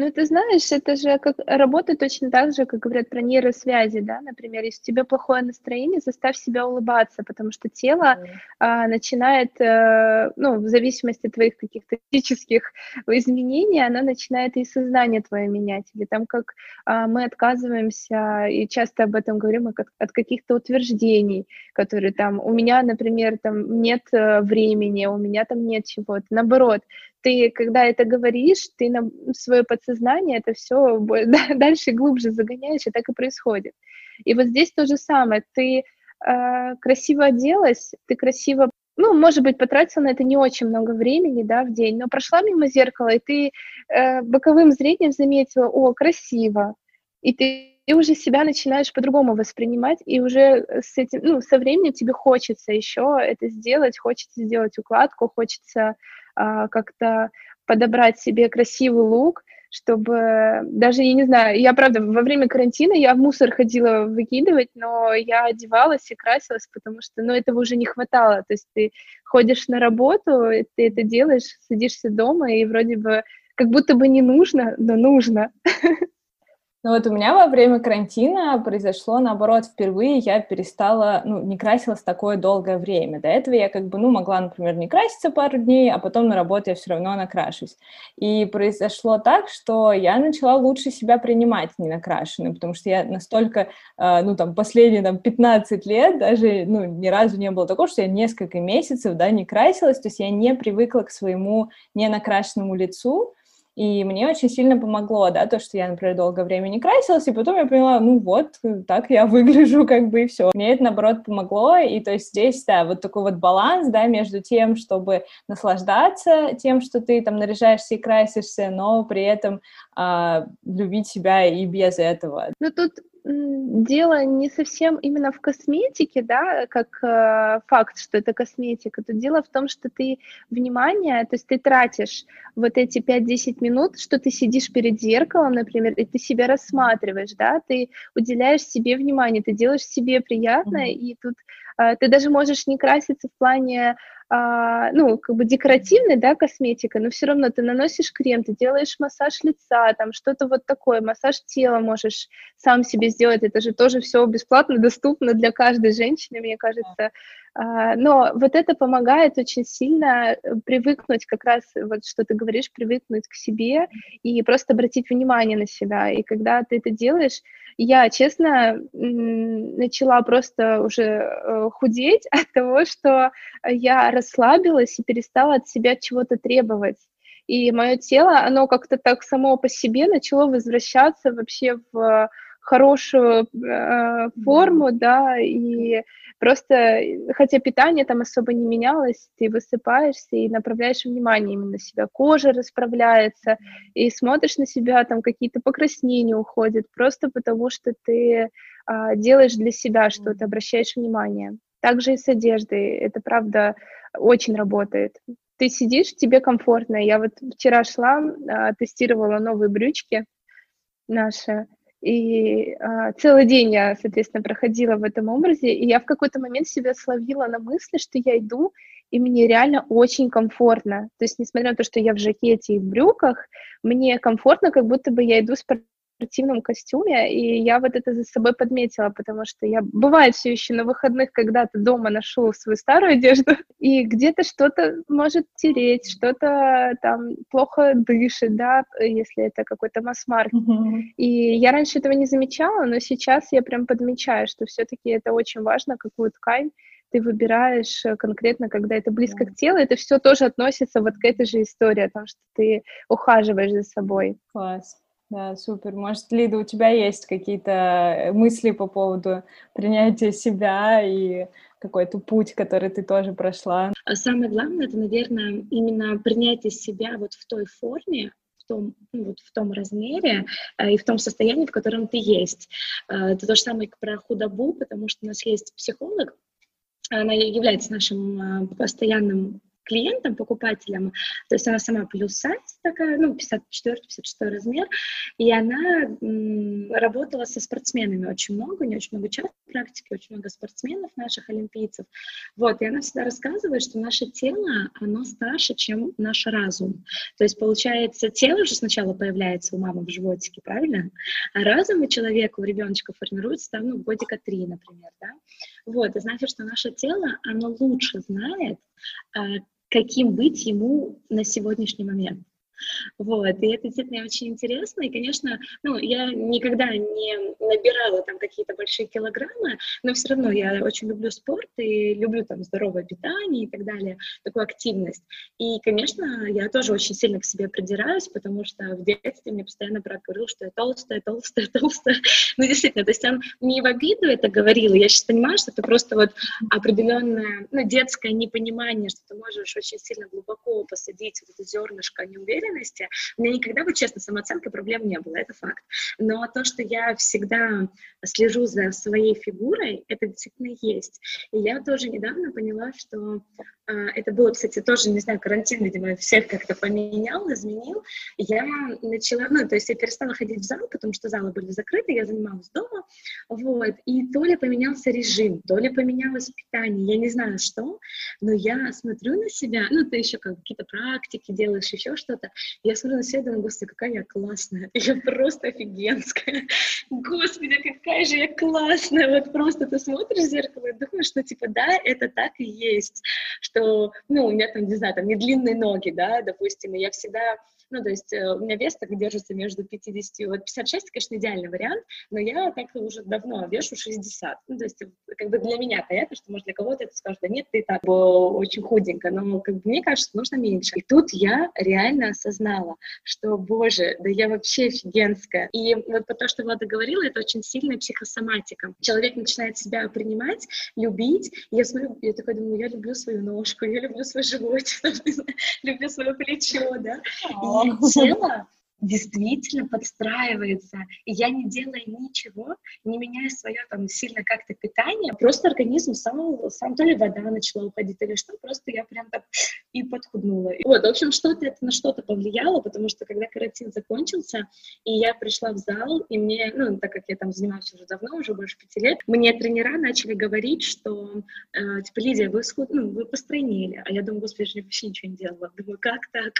Ну, ты знаешь, это же как работает точно так же, как говорят про нейросвязи, да, например, если у тебя плохое настроение, заставь себя улыбаться, потому что тело mm. а, начинает, а, ну, в зависимости от твоих каких-то физических изменений, оно начинает и сознание твое менять, или там как а, мы отказываемся, и часто об этом говорим, от, от каких-то утверждений, которые там, у меня, например, там нет э, времени, у меня там нет чего-то, наоборот, ты, когда это говоришь, ты на свое подсознание это все дальше и глубже загоняешь, и так и происходит. И вот здесь то же самое. Ты э, красиво оделась, ты красиво, ну, может быть, потратила на это не очень много времени, да, в день, но прошла мимо зеркала, и ты э, боковым зрением заметила, о, красиво, и ты ты уже себя начинаешь по-другому воспринимать, и уже с этим, ну, со временем тебе хочется еще это сделать, хочется сделать укладку, хочется как-то подобрать себе красивый лук, чтобы даже, я не знаю, я, правда, во время карантина я в мусор ходила выкидывать, но я одевалась и красилась, потому что, ну, этого уже не хватало, то есть ты ходишь на работу, ты это делаешь, садишься дома, и вроде бы как будто бы не нужно, но нужно. Ну вот у меня во время карантина произошло, наоборот, впервые я перестала, ну, не красилась такое долгое время. До этого я как бы, ну, могла, например, не краситься пару дней, а потом на работу я все равно накрашусь. И произошло так, что я начала лучше себя принимать не накрашенной, потому что я настолько, э, ну, там, последние, там, 15 лет даже, ну, ни разу не было такого, что я несколько месяцев, да, не красилась, то есть я не привыкла к своему ненакрашенному лицу, и мне очень сильно помогло, да, то, что я, например, долгое время не красилась, и потом я поняла, ну вот, так я выгляжу, как бы, и все. Мне это, наоборот, помогло, и то есть здесь, да, вот такой вот баланс, да, между тем, чтобы наслаждаться тем, что ты там наряжаешься и красишься, но при этом а, любить себя и без этого. Ну, тут дело не совсем именно в косметике, да, как э, факт, что это косметика, то дело в том, что ты внимание, то есть ты тратишь вот эти 5-10 минут, что ты сидишь перед зеркалом, например, и ты себя рассматриваешь, да, ты уделяешь себе внимание, ты делаешь себе приятное, mm-hmm. и тут э, ты даже можешь не краситься в плане а, ну, как бы декоративной, да, косметикой, но все равно ты наносишь крем, ты делаешь массаж лица, там что-то вот такое, массаж тела можешь сам себе сделать, это же тоже все бесплатно доступно для каждой женщины, мне кажется. А, но вот это помогает очень сильно э, привыкнуть, как раз вот что ты говоришь, привыкнуть к себе и просто обратить внимание на себя. И когда ты это делаешь, я, честно, начала просто уже э, худеть от того, что я расслабилась и перестала от себя чего-то требовать. И мое тело, оно как-то так само по себе начало возвращаться вообще в хорошую э, форму, да, и просто, хотя питание там особо не менялось, ты высыпаешься и направляешь внимание именно на себя. Кожа расправляется, и смотришь на себя, там какие-то покраснения уходят, просто потому что ты э, делаешь для себя что-то, обращаешь внимание. Также и с одеждой, это правда очень работает. Ты сидишь, тебе комфортно. Я вот вчера шла, э, тестировала новые брючки наши, и э, целый день я, соответственно, проходила в этом образе, и я в какой-то момент себя словила на мысли, что я иду, и мне реально очень комфортно. То есть, несмотря на то, что я в жакете и в брюках, мне комфортно, как будто бы я иду с спортивном костюме, и я вот это за собой подметила, потому что я, бывает все еще на выходных, когда-то дома ношу свою старую одежду, и где-то что-то может тереть, что-то там плохо дышит, да, если это какой-то масс-маркет. Mm-hmm. И я раньше этого не замечала, но сейчас я прям подмечаю, что все-таки это очень важно, какую ткань ты выбираешь конкретно, когда это близко к телу, это все тоже относится вот к этой же истории, о том, что ты ухаживаешь за собой. Класс. Да, супер. Может, Лида, у тебя есть какие-то э, мысли по поводу принятия себя и какой-то путь, который ты тоже прошла? А самое главное, это, наверное, именно принятие себя вот в той форме, в том, ну, вот в том размере э, и в том состоянии, в котором ты есть. Э, это то же самое про худобу, потому что у нас есть психолог, она является нашим постоянным клиентам, покупателям. То есть она сама плюс сайз такая, ну, 54-56 размер, и она работала со спортсменами очень много, не очень много частной практики, очень много спортсменов наших олимпийцев. Вот, и она всегда рассказывает, что наше тело, оно старше, чем наш разум. То есть, получается, тело же сначала появляется у мамы в животике, правильно? А разум у человека, у ребеночка формируется там, ну, годика три, например, да? Вот, и значит, что наше тело, оно лучше знает, а, каким быть ему на сегодняшний момент. Вот, и это действительно очень интересно, и, конечно, ну, я никогда не набирала там какие-то большие килограммы, но все равно я очень люблю спорт и люблю там здоровое питание и так далее, такую активность. И, конечно, я тоже очень сильно к себе придираюсь, потому что в детстве мне постоянно брат говорил, что я толстая, толстая, толстая. Ну, действительно, то есть он не в обиду это говорил, я сейчас понимаю, что это просто вот определенное, ну, детское непонимание, что ты можешь очень сильно глубоко посадить вот это зернышко неуверенности, уверенности. У меня никогда, вот честно, самооценкой проблем не было, это факт. Но то, что я всегда слежу за своей фигурой, это действительно есть. И я тоже недавно поняла, что это было, кстати, тоже, не знаю, карантин, видимо, всех как-то поменял, изменил. Я начала, ну, то есть я перестала ходить в зал, потому что залы были закрыты, я занималась дома, вот, и то ли поменялся режим, то ли поменялось питание, я не знаю что, но я смотрю на себя, ну, ты еще как какие-то практики делаешь, еще что-то, я смотрю на себя и думаю, господи, какая я классная, я просто офигенская, господи, какая же я классная, вот просто ты смотришь в зеркало и думаешь, что типа, да, это так и есть, что, ну, у меня там, не знаю, там не длинные ноги, да, допустим, и я всегда ну, то есть э, у меня вес так держится между 50, вот 56, конечно, идеальный вариант, но я так уже давно вешу 60. Ну, то есть как бы для меня понятно, что, может, для кого-то это скажет, да нет, ты так очень худенько, но как бы мне кажется, нужно меньше. И тут я реально осознала, что, боже, да я вообще офигенская. И вот по то, что Влада говорила, это очень сильная психосоматика. Человек начинает себя принимать, любить. Я смотрю, я такой думаю, я люблю свою ножку, я люблю свой живот, люблю свое плечо, да. И тело, действительно подстраивается, и я не делая ничего, не меняя свое там сильно как-то питание, просто организм сам, сам то ли вода начала уходить, или что, просто я прям так и подхуднула. Вот, в общем, что-то это на что-то повлияло, потому что когда карантин закончился, и я пришла в зал, и мне, ну, так как я там занимаюсь уже давно, уже больше пяти лет, мне тренера начали говорить, что, э, типа, Лидия, вы, схуд... ну, вы постройнели, а я думаю, господи, я вообще ничего не делала. Думаю, как так?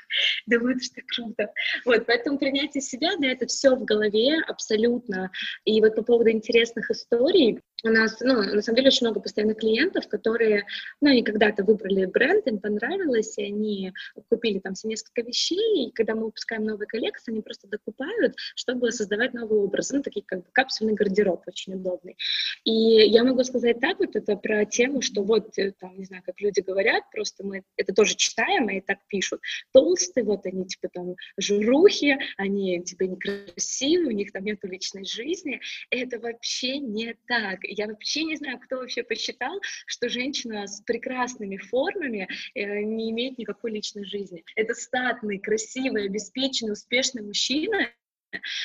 Думаю, это что круто. Вот, поэтому Поэтому принятие себя, да, это все в голове абсолютно. И вот по поводу интересных историй, у нас, ну, на самом деле, очень много постоянных клиентов, которые, ну, они когда-то выбрали бренд, им понравилось, и они купили там все несколько вещей, и когда мы выпускаем новые коллекции, они просто докупают, чтобы создавать новый образ, ну, такие как бы капсульный гардероб очень удобный. И я могу сказать так вот, это про тему, что вот, э, там, не знаю, как люди говорят, просто мы это тоже читаем, и так пишут, толстые, вот они, типа, там, жирухи, они, типа, некрасивые, у них там нет личной жизни, это вообще не так я вообще не знаю, кто вообще посчитал, что женщина с прекрасными формами э, не имеет никакой личной жизни. Это статный, красивый, обеспеченный, успешный мужчина,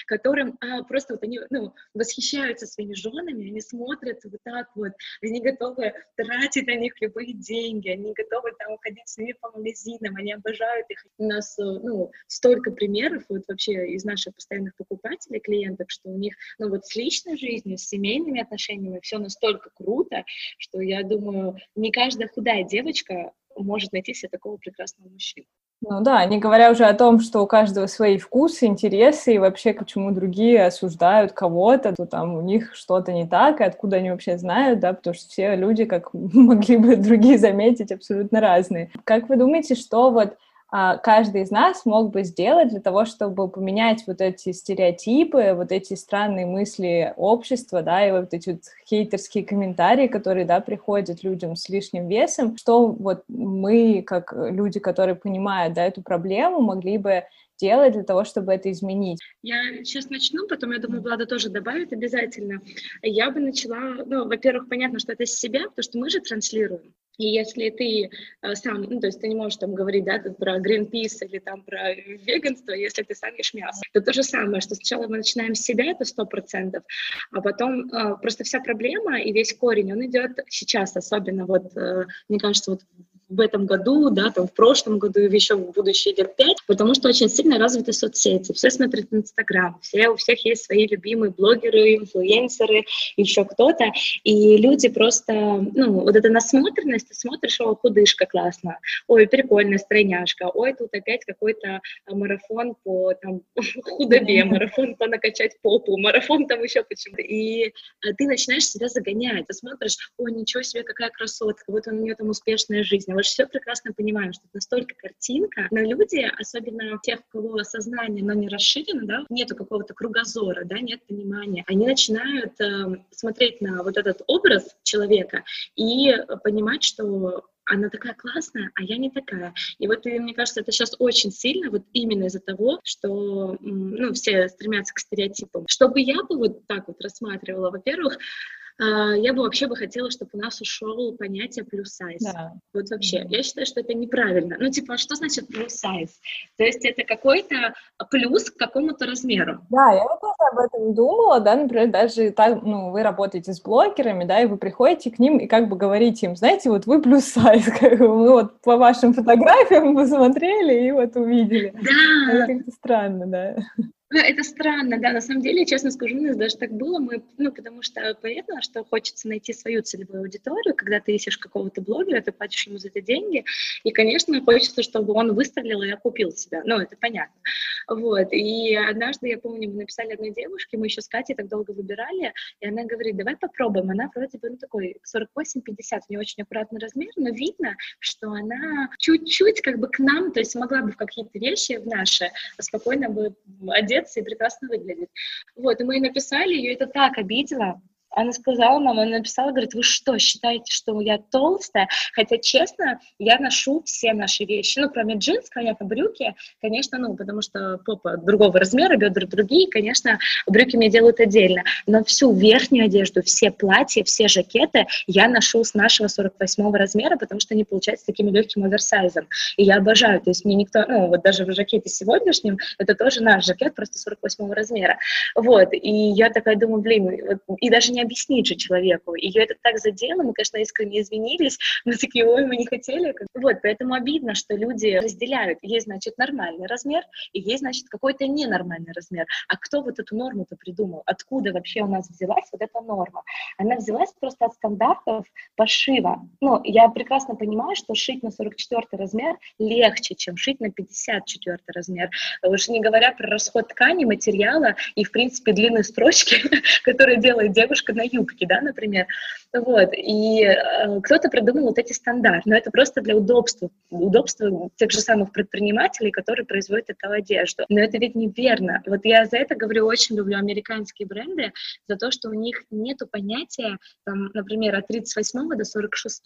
которым а, просто вот они ну, восхищаются своими женами, они смотрят вот так вот, они готовы тратить на них любые деньги, они готовы там уходить с ними по магазинам, они обожают их. У нас э, ну, столько примеров вот вообще из наших постоянных покупателей, клиенток, что у них ну вот с личной жизнью, с семейными отношениями все настолько круто, что я думаю, не каждая худая девочка может найти себе такого прекрасного мужчину. Ну да, не говоря уже о том, что у каждого свои вкусы, интересы, и вообще почему другие осуждают кого-то, то там у них что-то не так, и откуда они вообще знают, да, потому что все люди, как могли бы другие заметить, абсолютно разные. Как вы думаете, что вот каждый из нас мог бы сделать для того, чтобы поменять вот эти стереотипы, вот эти странные мысли общества, да, и вот эти вот хейтерские комментарии, которые, да, приходят людям с лишним весом, что вот мы, как люди, которые понимают, да, эту проблему, могли бы делать для того, чтобы это изменить? Я сейчас начну, потом, я думаю, Влада тоже добавит обязательно. Я бы начала, ну, во-первых, понятно, что это с себя, потому что мы же транслируем. И если ты э, сам, ну, то есть ты не можешь там говорить, да, про Greenpeace или там про веганство, если ты сам ешь мясо. Это то же самое, что сначала мы начинаем с себя, это сто процентов, а потом э, просто вся проблема и весь корень, он идет сейчас, особенно вот, э, мне кажется, вот в этом году, да, там в прошлом году и еще в будущие лет пять, потому что очень сильно развиты соцсети. Все смотрят Инстаграм, все, у всех есть свои любимые блогеры, инфлюенсеры, еще кто-то, и люди просто, ну, вот эта насмотренность, ты смотришь, о, худышка классно, ой, прикольная стройняшка, ой, тут опять какой-то марафон по там, худобе, марафон по накачать попу, марафон там еще почему-то. И а, ты начинаешь себя загонять, ты смотришь, ой, ничего себе, какая красотка, вот у нее там успешная жизнь, же все прекрасно понимаем, что это настолько картинка, но люди, особенно тех, у кого сознание, но не расширено, да, нету какого-то кругозора, да, нет понимания, они начинают э, смотреть на вот этот образ человека и понимать, что она такая классная, а я не такая. И вот, и, мне кажется, это сейчас очень сильно, вот именно из-за того, что, ну, все стремятся к стереотипам. Чтобы я бы вот так вот рассматривала, во-первых, я бы вообще бы хотела, чтобы у нас ушел понятие плюс сайз. Да. Вот вообще, mm-hmm. я считаю, что это неправильно. Ну, типа, что значит плюс сайз? То есть это какой-то плюс к какому-то размеру. Да, я вот тоже об этом думала, да, например, даже так, ну, вы работаете с блогерами, да, и вы приходите к ним и как бы говорите им, знаете, вот вы плюс сайз, мы вот по вашим фотографиям посмотрели и вот увидели. Да. Это как-то странно, да. Это странно, да, на самом деле, честно скажу, у нас даже так было, мы, ну, потому что понятно, что хочется найти свою целевую аудиторию, когда ты ищешь какого-то блогера, ты платишь ему за это деньги, и, конечно, хочется, чтобы он выстрелил и окупил себя, ну, это понятно, вот, и однажды, я помню, мы написали одной девушке, мы еще с Катей так долго выбирали, и она говорит, давай попробуем, она вроде бы, ну, такой 48-50, у очень аккуратный размер, но видно, что она чуть-чуть как бы к нам, то есть могла бы в какие-то вещи в наши спокойно бы одеться и прекрасно выглядит. Вот, и мы ей написали, ее это так обидело, Она сказала, мама, она написала, говорит, вы что, считаете, что я толстая? Хотя, честно, я ношу все наши вещи, ну, кроме джинс, понятно, брюки, конечно, ну, потому что попа другого размера, бедра другие, конечно, брюки мне делают отдельно, но всю верхнюю одежду, все платья, все жакеты я ношу с нашего 48 размера, потому что они получаются такими легким оверсайзом, и я обожаю, то есть мне никто, ну, вот даже в жакете сегодняшнем, это тоже наш жакет, просто 48 размера, вот, и я такая думаю, блин, вот, и даже не объяснить же человеку. Ее это так задело, мы, конечно, искренне извинились, мы такие, ой, мы не хотели. Вот, поэтому обидно, что люди разделяют. Есть, значит, нормальный размер, и есть, значит, какой-то ненормальный размер. А кто вот эту норму-то придумал? Откуда вообще у нас взялась вот эта норма? Она взялась просто от стандартов пошива. Ну, я прекрасно понимаю, что шить на 44 размер легче, чем шить на 54 размер. Уж не говоря про расход ткани, материала и, в принципе, длины строчки, которые делает девушка на юбке, да, например. Вот, и э, кто-то придумал вот эти стандарты, но это просто для удобства, удобства тех же самых предпринимателей, которые производят эту одежду. Но это ведь неверно. Вот я за это говорю, очень люблю американские бренды, за то, что у них нету понятия, там, например, от 38 до 46.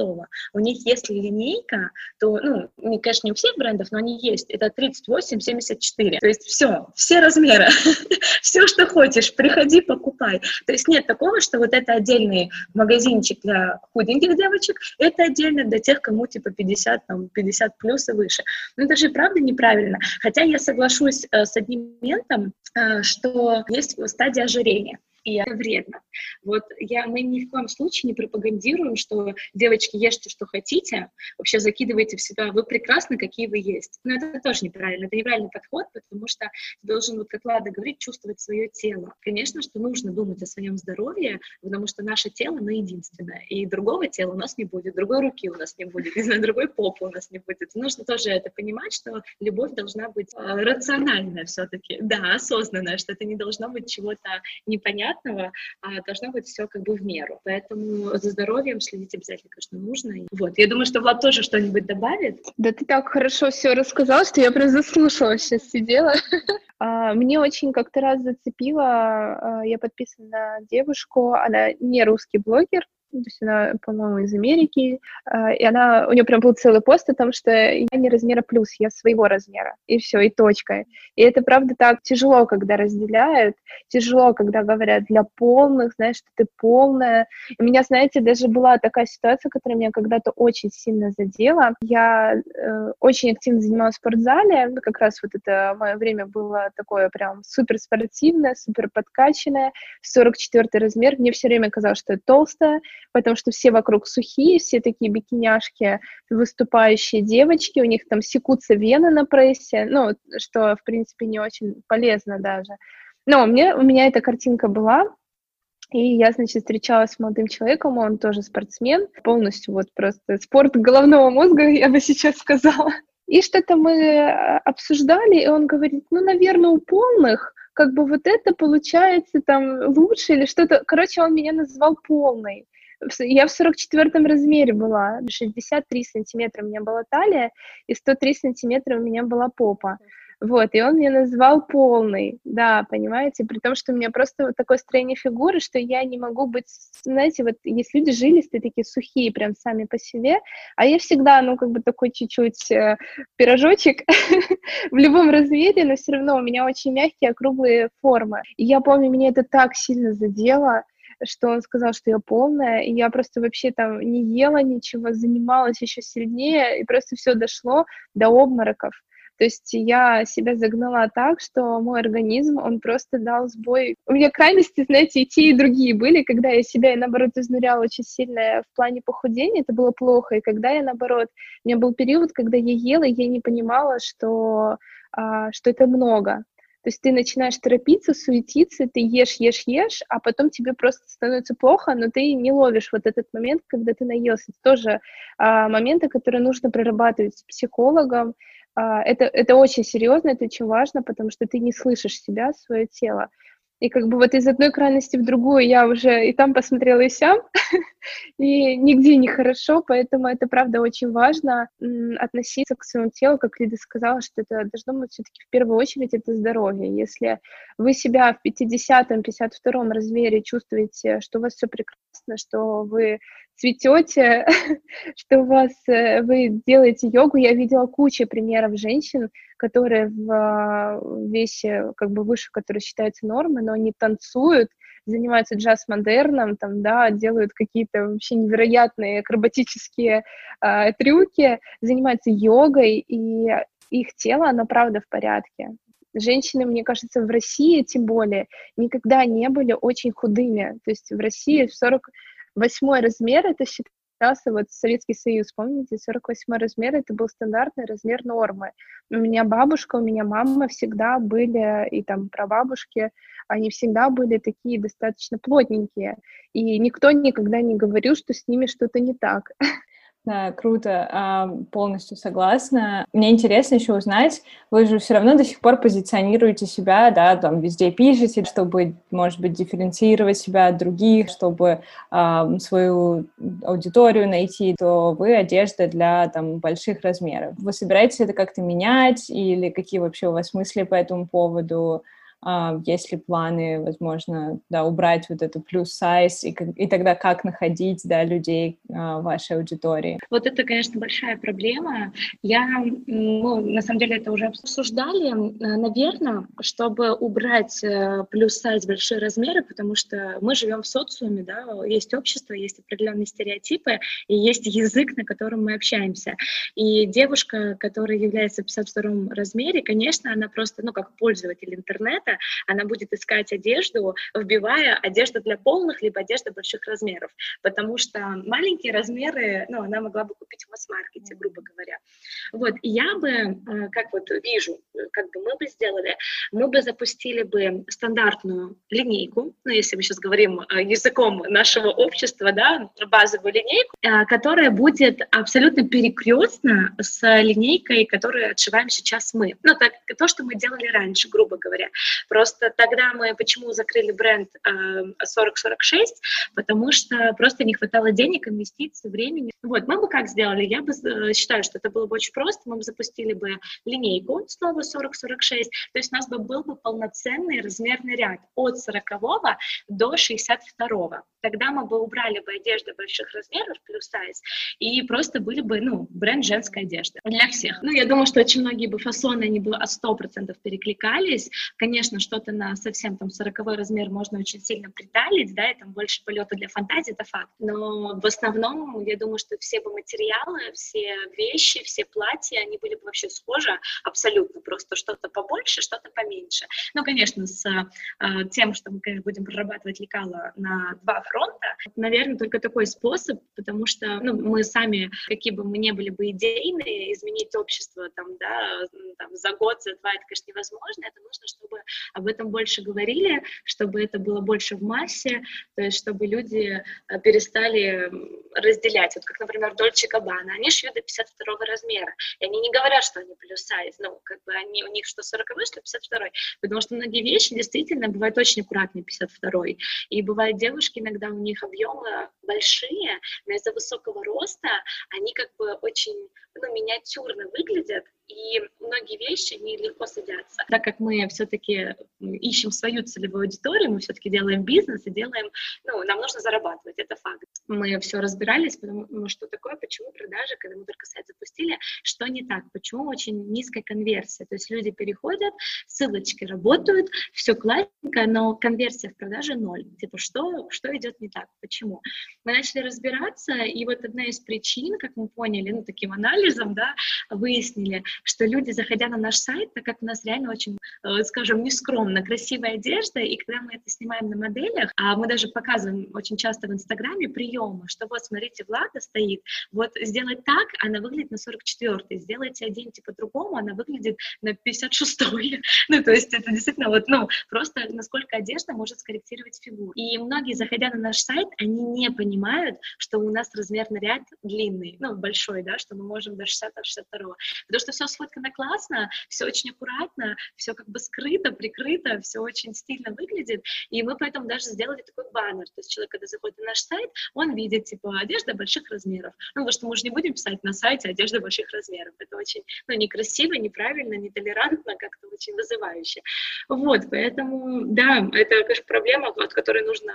У них, если линейка, то, ну, конечно, не у всех брендов, но они есть. Это 38-74. То есть все, все размеры, все, что хочешь, приходи, покупай. То есть нет такого, что вот это отдельный магазинчик для худеньких девочек, это отдельно для тех, кому типа 50, там, 50 плюс и выше. Но это же правда неправильно. Хотя я соглашусь э, с одним моментом, э, что есть стадия ожирения и это вредно. Вот я, мы ни в коем случае не пропагандируем, что девочки, ешьте, что хотите, вообще закидывайте в себя, вы прекрасны, какие вы есть. Но это тоже неправильно, это неправильный подход, потому что ты должен, вот как Лада говорит, чувствовать свое тело. Конечно, что нужно думать о своем здоровье, потому что наше тело, оно единственное, и другого тела у нас не будет, другой руки у нас не будет, не знаю, другой попы у нас не будет. Нужно тоже это понимать, что любовь должна быть э, рациональная все-таки, да, осознанная, что это не должно быть чего-то непонятного, непонятного, а должно быть все как бы в меру. Поэтому за здоровьем следить обязательно, конечно, нужно. Вот. Я думаю, что Влад тоже что-нибудь добавит. Да ты так хорошо все рассказал, что я прям заслушала сейчас сидела. А, мне очень как-то раз зацепило, а, я подписана на девушку, она не русский блогер, то есть она, по-моему, из Америки, а, и она, у нее прям был целый пост о том, что я не размера плюс, я своего размера, и все, и точка. И это, правда, так тяжело, когда разделяют, тяжело, когда говорят для полных, знаешь, что ты полная. У меня, знаете, даже была такая ситуация, которая меня когда-то очень сильно задела. Я э, очень активно занималась в спортзале, как раз вот это мое время было такое прям супер спортивное, супер подкачанное, 44 размер. Мне все время казалось, что я толстая, потому что все вокруг сухие, все такие бикиняшки, выступающие девочки, у них там секутся вены на прессе, ну, что, в принципе, не очень полезно даже. Но мне, у меня эта картинка была, и я, значит, встречалась с молодым человеком, он тоже спортсмен, полностью вот просто спорт головного мозга, я бы сейчас сказала. И что-то мы а, обсуждали, и он говорит, ну, наверное, у полных как бы вот это получается там лучше или что-то. Короче, он меня назвал полной. Я в 44 размере была, 63 сантиметра у меня была талия, и 103 сантиметра у меня была попа. Вот, и он меня назвал полный, да, понимаете, при том, что у меня просто вот такое строение фигуры, что я не могу быть, знаете, вот есть люди жилистые, такие сухие прям сами по себе, а я всегда, ну, как бы такой чуть-чуть э, пирожочек в любом размере, но все равно у меня очень мягкие, округлые формы. И я помню, меня это так сильно задело, что он сказал, что я полная, и я просто вообще там не ела ничего, занималась еще сильнее, и просто все дошло до обмороков. То есть я себя загнала так, что мой организм, он просто дал сбой. У меня крайности, знаете, и те, и другие были, когда я себя, наоборот, изнуряла очень сильно в плане похудения, это было плохо, и когда я, наоборот, у меня был период, когда я ела, и я не понимала, что, а, что это много, то есть ты начинаешь торопиться, суетиться, ты ешь, ешь, ешь, а потом тебе просто становится плохо, но ты не ловишь вот этот момент, когда ты наелся. Это тоже а, моменты, которые нужно прорабатывать с психологом. А, это, это очень серьезно, это очень важно, потому что ты не слышишь себя, свое тело. И как бы вот из одной крайности в другую я уже и там посмотрела, и сям. и нигде не хорошо, поэтому это, правда, очень важно относиться к своему телу, как Лида сказала, что это должно быть все-таки в первую очередь это здоровье. Если вы себя в 50-м, 52-м размере чувствуете, что у вас все прекрасно, что вы цветете, что у вас, э, вы делаете йогу. Я видела кучу примеров женщин, которые в а, весе как бы выше, которые считаются нормой, но они танцуют, занимаются джаз-модерном, там, да, делают какие-то вообще невероятные акробатические э, трюки, занимаются йогой, и их тело, оно правда в порядке. Женщины, мне кажется, в России тем более никогда не были очень худыми. То есть в России 48 размер это считался вот Советский Союз, помните, 48 размер это был стандартный размер нормы. У меня бабушка, у меня мама всегда были, и там прабабушки, они всегда были такие достаточно плотненькие. И никто никогда не говорил, что с ними что-то не так. Да, круто, полностью согласна. Мне интересно еще узнать, вы же все равно до сих пор позиционируете себя, да, там везде пишете, чтобы, может быть, дифференцировать себя от других, чтобы свою аудиторию найти, то вы одежда для там больших размеров. Вы собираетесь это как-то менять или какие вообще у вас мысли по этому поводу? А, есть ли планы, возможно, да, убрать вот эту плюс сайз, и, и тогда как находить, да, людей а, вашей аудитории? Вот это, конечно, большая проблема. Я, ну, на самом деле, это уже обсуждали, наверное, чтобы убрать э, плюс сайз большие размеры, потому что мы живем в социуме, да, есть общество, есть определенные стереотипы, и есть язык, на котором мы общаемся. И девушка, которая является в 52 размере, конечно, она просто, ну, как пользователь интернета, интернета, она будет искать одежду, вбивая одежду для полных, либо одежда больших размеров, потому что маленькие размеры, ну, она могла бы купить в масс-маркете, грубо говоря. Вот, и я бы, э, как вот вижу, как бы мы бы сделали, мы бы запустили бы стандартную линейку, ну, если мы сейчас говорим э, языком нашего общества, да, базовую линейку, э, которая будет абсолютно перекрестна с линейкой, которую отшиваем сейчас мы. Ну, так, то, что мы делали раньше, грубо говоря. Просто тогда мы почему закрыли бренд э, 4046, потому что просто не хватало денег, инвестиций, времени. Вот, мы бы как сделали? Я бы э, считаю, что это было бы очень просто. Мы бы запустили бы линейку снова 4046, то есть у нас бы был бы полноценный размерный ряд от 40 до 62. Тогда мы бы убрали бы одежду больших размеров, плюс сайз, и просто были бы, ну, бренд женской одежды для всех. Ну, я думаю, что очень многие бы фасоны, они бы от 100% перекликались. Конечно, конечно, что-то на совсем там 40 размер можно очень сильно приталить, да, и там больше полета для фантазии, это факт. Но в основном, я думаю, что все бы материалы, все вещи, все платья, они были бы вообще схожи абсолютно, просто что-то побольше, что-то поменьше. Ну, конечно, с э, тем, что мы, конечно, будем прорабатывать лекала на два фронта, наверное, только такой способ, потому что, ну, мы сами, какие бы мы не были бы идейные, изменить общество там, да, там, за год, за два, это, конечно, невозможно, это нужно, чтобы об этом больше говорили, чтобы это было больше в массе, то есть чтобы люди э, перестали разделять. Вот как, например, Дольче Габбана, они шьют до 52 размера, и они не говорят, что они плюс сайз, ну, как бы они, у них что 40 что 52 потому что многие вещи действительно бывают очень аккуратные 52 и бывают девушки, иногда у них объемы большие, но из-за высокого роста они как бы очень ну, миниатюрно выглядят, и многие вещи не легко садятся. Так как мы все-таки ищем свою целевую аудиторию, мы все-таки делаем бизнес и делаем, ну, нам нужно зарабатывать, это факт. Мы все разбирались, потому ну, что такое, почему продажи, когда мы только сайт запустили, что не так, почему очень низкая конверсия, то есть люди переходят, ссылочки работают, все классненько, но конверсия в продаже ноль. Типа, что, что идет не так, почему? Мы начали разбираться, и вот одна из причин, как мы поняли, ну, таким анализом, да, выяснили, что люди, заходя на наш сайт, так как у нас реально очень, э, скажем, нескромно, красивая одежда, и когда мы это снимаем на моделях, а мы даже показываем очень часто в Инстаграме приемы, что вот, смотрите, Влада стоит, вот сделать так, она выглядит на 44-й, сделайте оденьте по-другому, она выглядит на 56-й. Ну, то есть это действительно вот, ну, просто насколько одежда может скорректировать фигуру. И многие, заходя на наш сайт, они не понимают, что у нас размерный ряд длинный, ну, большой, да, что мы можем до 60-62. Потому что все сфоткано классно, все очень аккуратно, все как бы скрыто, прикрыто, все очень стильно выглядит, и мы поэтому даже сделали такой баннер, то есть человек, когда заходит на наш сайт, он видит, типа, одежда больших размеров. Ну, потому что мы же не будем писать на сайте одежда больших размеров. Это очень, ну, некрасиво, неправильно, нетолерантно, как-то очень вызывающе. Вот, поэтому, да, это, конечно, проблема, от которой нужно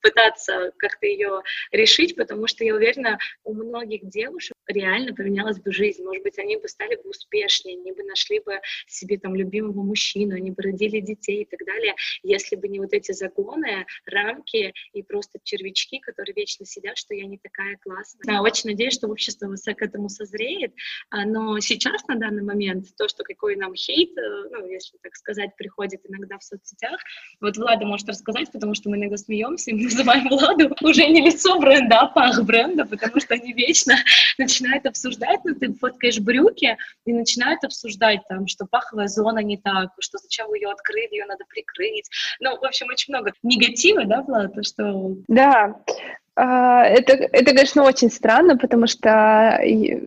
пытаться как-то ее решить, потому что я уверена, у многих девушек реально поменялась бы жизнь. Может быть, они бы стали бы успешнее, они бы нашли бы себе там любимого мужчину, они бы родили детей и так далее, если бы не вот эти загоны, рамки и просто червячки, которые вечно сидят, что я не такая классная. Я очень надеюсь, что общество к этому созреет, а, но сейчас, на данный момент, то, что какой нам хейт, э, ну, если так сказать, приходит иногда в соцсетях, вот Влада может рассказать, потому что мы иногда смеемся, и называем Владу уже не лицо бренда, а пах бренда, потому что они вечно начинают обсуждать, ну, ты фоткаешь брюки, и начинают обсуждать там, что паховая зона не так, что зачем вы ее открыли, ее надо прикрыть. Ну, в общем, очень много негатива, да, Влад, то, что... Да, а, это, это, конечно, очень странно, потому что,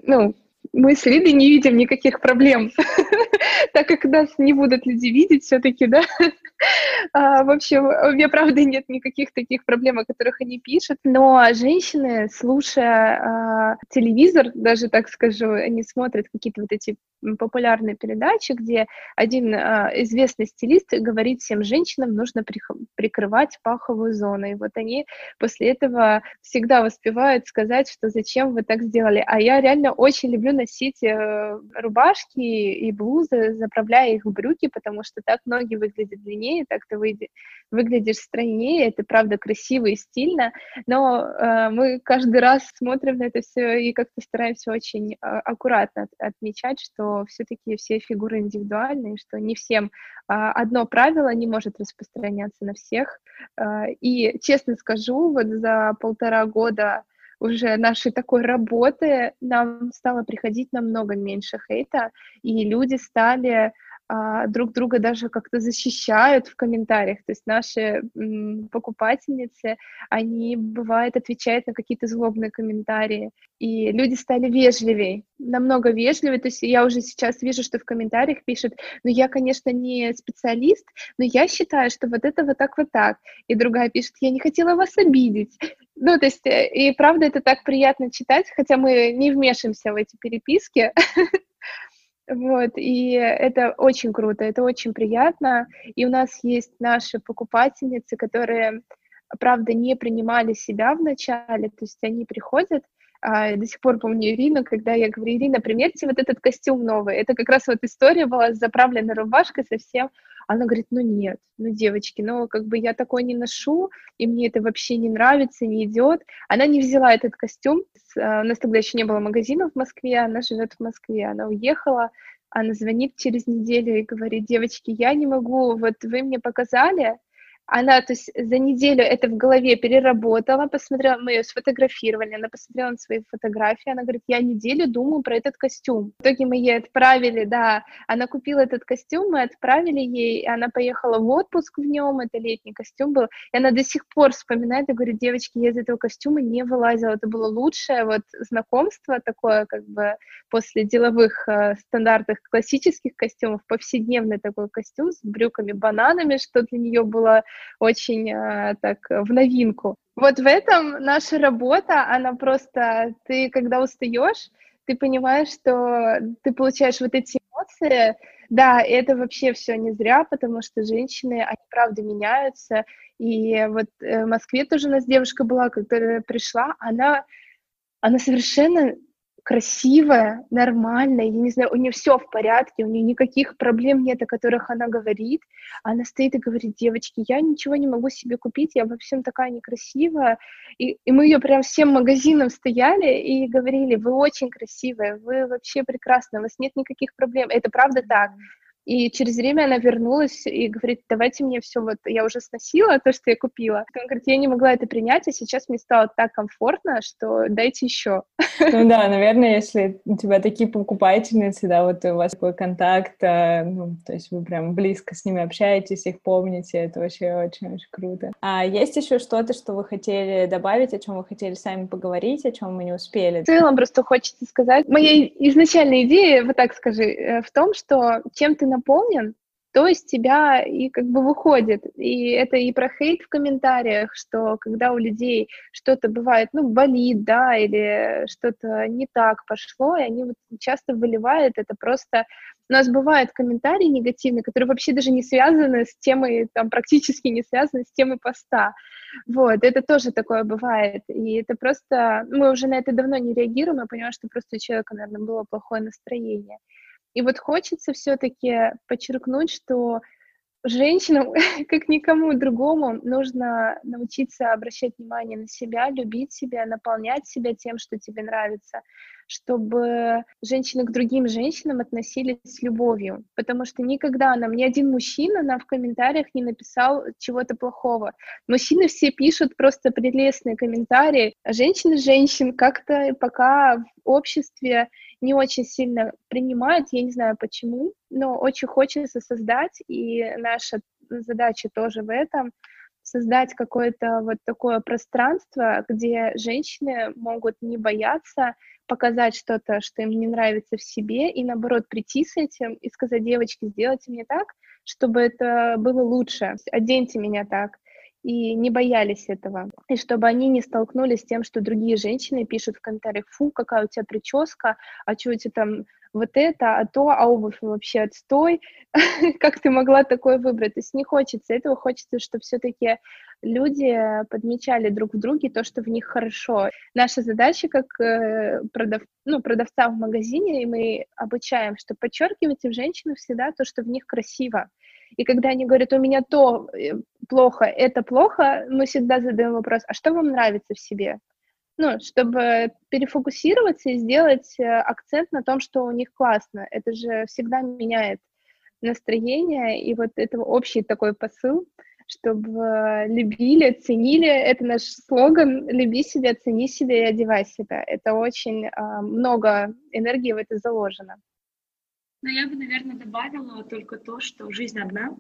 ну, мы с Лидой не видим никаких проблем, так как нас не будут люди видеть все-таки, да. А, в общем, у меня, правда, нет никаких таких проблем, о которых они пишут, но женщины, слушая а, телевизор, даже так скажу, они смотрят какие-то вот эти популярные передачи, где один а, известный стилист говорит всем женщинам, нужно прикрывать паховую зону, и вот они после этого всегда успевают сказать, что зачем вы так сделали, а я реально очень люблю носить э, рубашки и блузы, заправляя их в брюки, потому что так ноги выглядят длиннее, так ты выглядишь стройнее, это правда красиво и стильно, но э, мы каждый раз смотрим на это все и как-то стараемся очень э, аккуратно отмечать, что все-таки все фигуры индивидуальные, что не всем э, одно правило не может распространяться на всех. Э, и честно скажу, вот за полтора года уже нашей такой работы нам стало приходить намного меньше хейта, и люди стали друг друга даже как-то защищают в комментариях. То есть наши покупательницы, они, бывает, отвечают на какие-то злобные комментарии, и люди стали вежливее, намного вежливее. То есть я уже сейчас вижу, что в комментариях пишут, ну я, конечно, не специалист, но я считаю, что вот это вот так вот так. И другая пишет, я не хотела вас обидеть. Ну, то есть, э, и правда, это так приятно читать, хотя мы не вмешиваемся в эти переписки. Вот, и это очень круто, это очень приятно. И у нас есть наши покупательницы, которые, правда, не принимали себя вначале, то есть они приходят, а, до сих пор помню Ирину, когда я говорю, Ирина, примерьте вот этот костюм новый. Это как раз вот история была с заправленной рубашкой совсем. Она говорит, ну нет, ну девочки, ну как бы я такой не ношу, и мне это вообще не нравится, не идет. Она не взяла этот костюм. А, у нас тогда еще не было магазина в Москве, она живет в Москве, она уехала, она звонит через неделю и говорит, девочки, я не могу, вот вы мне показали, она, то есть, за неделю это в голове переработала, посмотрела, мы ее сфотографировали, она посмотрела на свои фотографии, она говорит, я неделю думаю про этот костюм. В итоге мы ей отправили, да, она купила этот костюм, мы отправили ей, она поехала в отпуск в нем, это летний костюм был, и она до сих пор вспоминает и говорит, девочки, я из этого костюма не вылазила, это было лучшее вот знакомство такое, как бы, после деловых э, стандартных классических костюмов, повседневный такой костюм с брюками-бананами, что для нее было очень э, так в новинку. Вот в этом наша работа, она просто, ты когда устаешь, ты понимаешь, что ты получаешь вот эти эмоции, да, это вообще все не зря, потому что женщины, они правда меняются, и вот э, в Москве тоже у нас девушка была, которая пришла, она, она совершенно красивая, нормальная, я не знаю, у нее все в порядке, у нее никаких проблем нет, о которых она говорит. Она стоит и говорит, девочки, я ничего не могу себе купить, я во всем такая некрасивая. И, и мы ее прям всем магазинам стояли и говорили, вы очень красивая, вы вообще прекрасная, у вас нет никаких проблем. Это правда так. И через время она вернулась и говорит, давайте мне все, вот я уже сносила то, что я купила. Она говорит, я не могла это принять, а сейчас мне стало так комфортно, что дайте еще. Ну да, наверное, если у тебя такие покупательницы, да, вот у вас такой контакт, э, ну, то есть вы прям близко с ними общаетесь, их помните, это вообще очень-очень круто. А есть еще что-то, что вы хотели добавить, о чем вы хотели сами поговорить, о чем мы не успели? В целом просто хочется сказать, моя изначальная идея, вот так скажи, э, в том, что чем ты наполнен, то из тебя и как бы выходит. И это и про хейт в комментариях, что когда у людей что-то бывает, ну, болит, да, или что-то не так пошло, и они вот часто выливают это просто у нас бывают комментарии негативные, которые вообще даже не связаны с темой, там, практически не связаны с темой поста. Вот, это тоже такое бывает. И это просто... Мы уже на это давно не реагируем, я понимаю, что просто у человека, наверное, было плохое настроение. И вот хочется все-таки подчеркнуть, что женщинам, как никому другому, нужно научиться обращать внимание на себя, любить себя, наполнять себя тем, что тебе нравится, чтобы женщины к другим женщинам относились с любовью, потому что никогда нам ни один мужчина нам в комментариях не написал чего-то плохого. Мужчины все пишут просто прелестные комментарии, женщины женщин как-то пока в обществе не очень сильно принимают, я не знаю почему, но очень хочется создать, и наша задача тоже в этом, создать какое-то вот такое пространство, где женщины могут не бояться показать что-то, что им не нравится в себе, и наоборот прийти с этим и сказать, девочки, сделайте мне так, чтобы это было лучше, оденьте меня так, и не боялись этого. И чтобы они не столкнулись с тем, что другие женщины пишут в комментариях, фу, какая у тебя прическа, а что у тебя там вот это, а то, а обувь вообще отстой, как ты могла такое выбрать? То есть не хочется этого, хочется, чтобы все-таки люди подмечали друг в друге то, что в них хорошо. Наша задача как э, продав... ну, продавца в магазине, и мы обучаем, что подчеркивайте в женщинах всегда то, что в них красиво. И когда они говорят, у меня то э, плохо, это плохо, мы всегда задаем вопрос, а что вам нравится в себе? ну, чтобы перефокусироваться и сделать э, акцент на том, что у них классно. Это же всегда меняет настроение, и вот это общий такой посыл, чтобы любили, ценили. Это наш слоган «Люби себя, цени себя и одевай себя». Это очень э, много энергии в это заложено. Ну, я бы, наверное, добавила только то, что жизнь одна,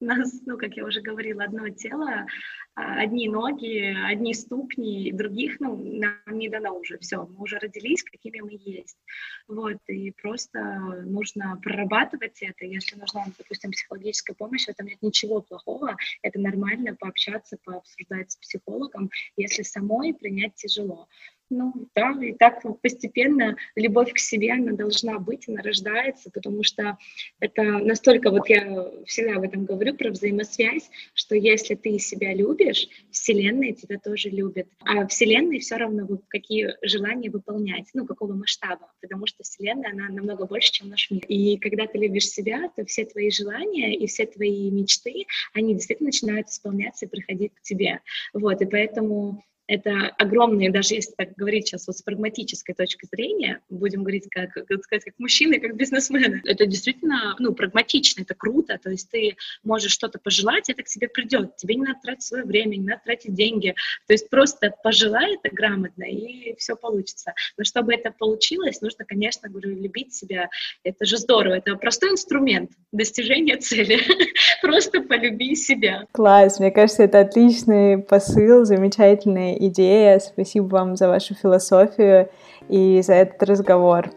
у нас, ну, как я уже говорила, одно тело, а, одни ноги, одни ступни, других, ну, нам не дано уже, все, мы уже родились, какими мы есть, вот, и просто нужно прорабатывать это, если нужна, допустим, психологическая помощь, в этом нет ничего плохого, это нормально пообщаться, пообсуждать с психологом, если самой принять тяжело, ну да, и так постепенно любовь к себе, она должна быть, она рождается, потому что это настолько, вот я всегда об этом говорю, про взаимосвязь, что если ты себя любишь, Вселенная тебя тоже любит. А Вселенной все равно какие желания выполнять, ну, какого масштаба, потому что Вселенная, она намного больше, чем наш мир. И когда ты любишь себя, то все твои желания и все твои мечты, они действительно начинают исполняться и приходить к тебе. Вот, и поэтому это огромные, даже если так говорить сейчас вот с прагматической точки зрения, будем говорить как, как сказать, как мужчины, как бизнесмены, это действительно, ну, прагматично, это круто, то есть ты можешь что-то пожелать, это к тебе придет, тебе не надо тратить свое время, не надо тратить деньги, то есть просто пожелай это грамотно, и все получится. Но чтобы это получилось, нужно, конечно, говорю, любить себя, это же здорово, это простой инструмент достижения цели, просто полюби себя. Класс, мне кажется, это отличный посыл, замечательный идея. Спасибо вам за вашу философию и за этот разговор.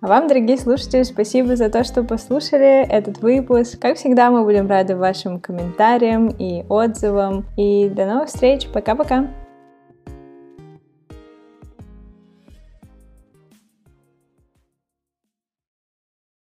А вам, дорогие слушатели, спасибо за то, что послушали этот выпуск. Как всегда, мы будем рады вашим комментариям и отзывам. И до новых встреч. Пока-пока.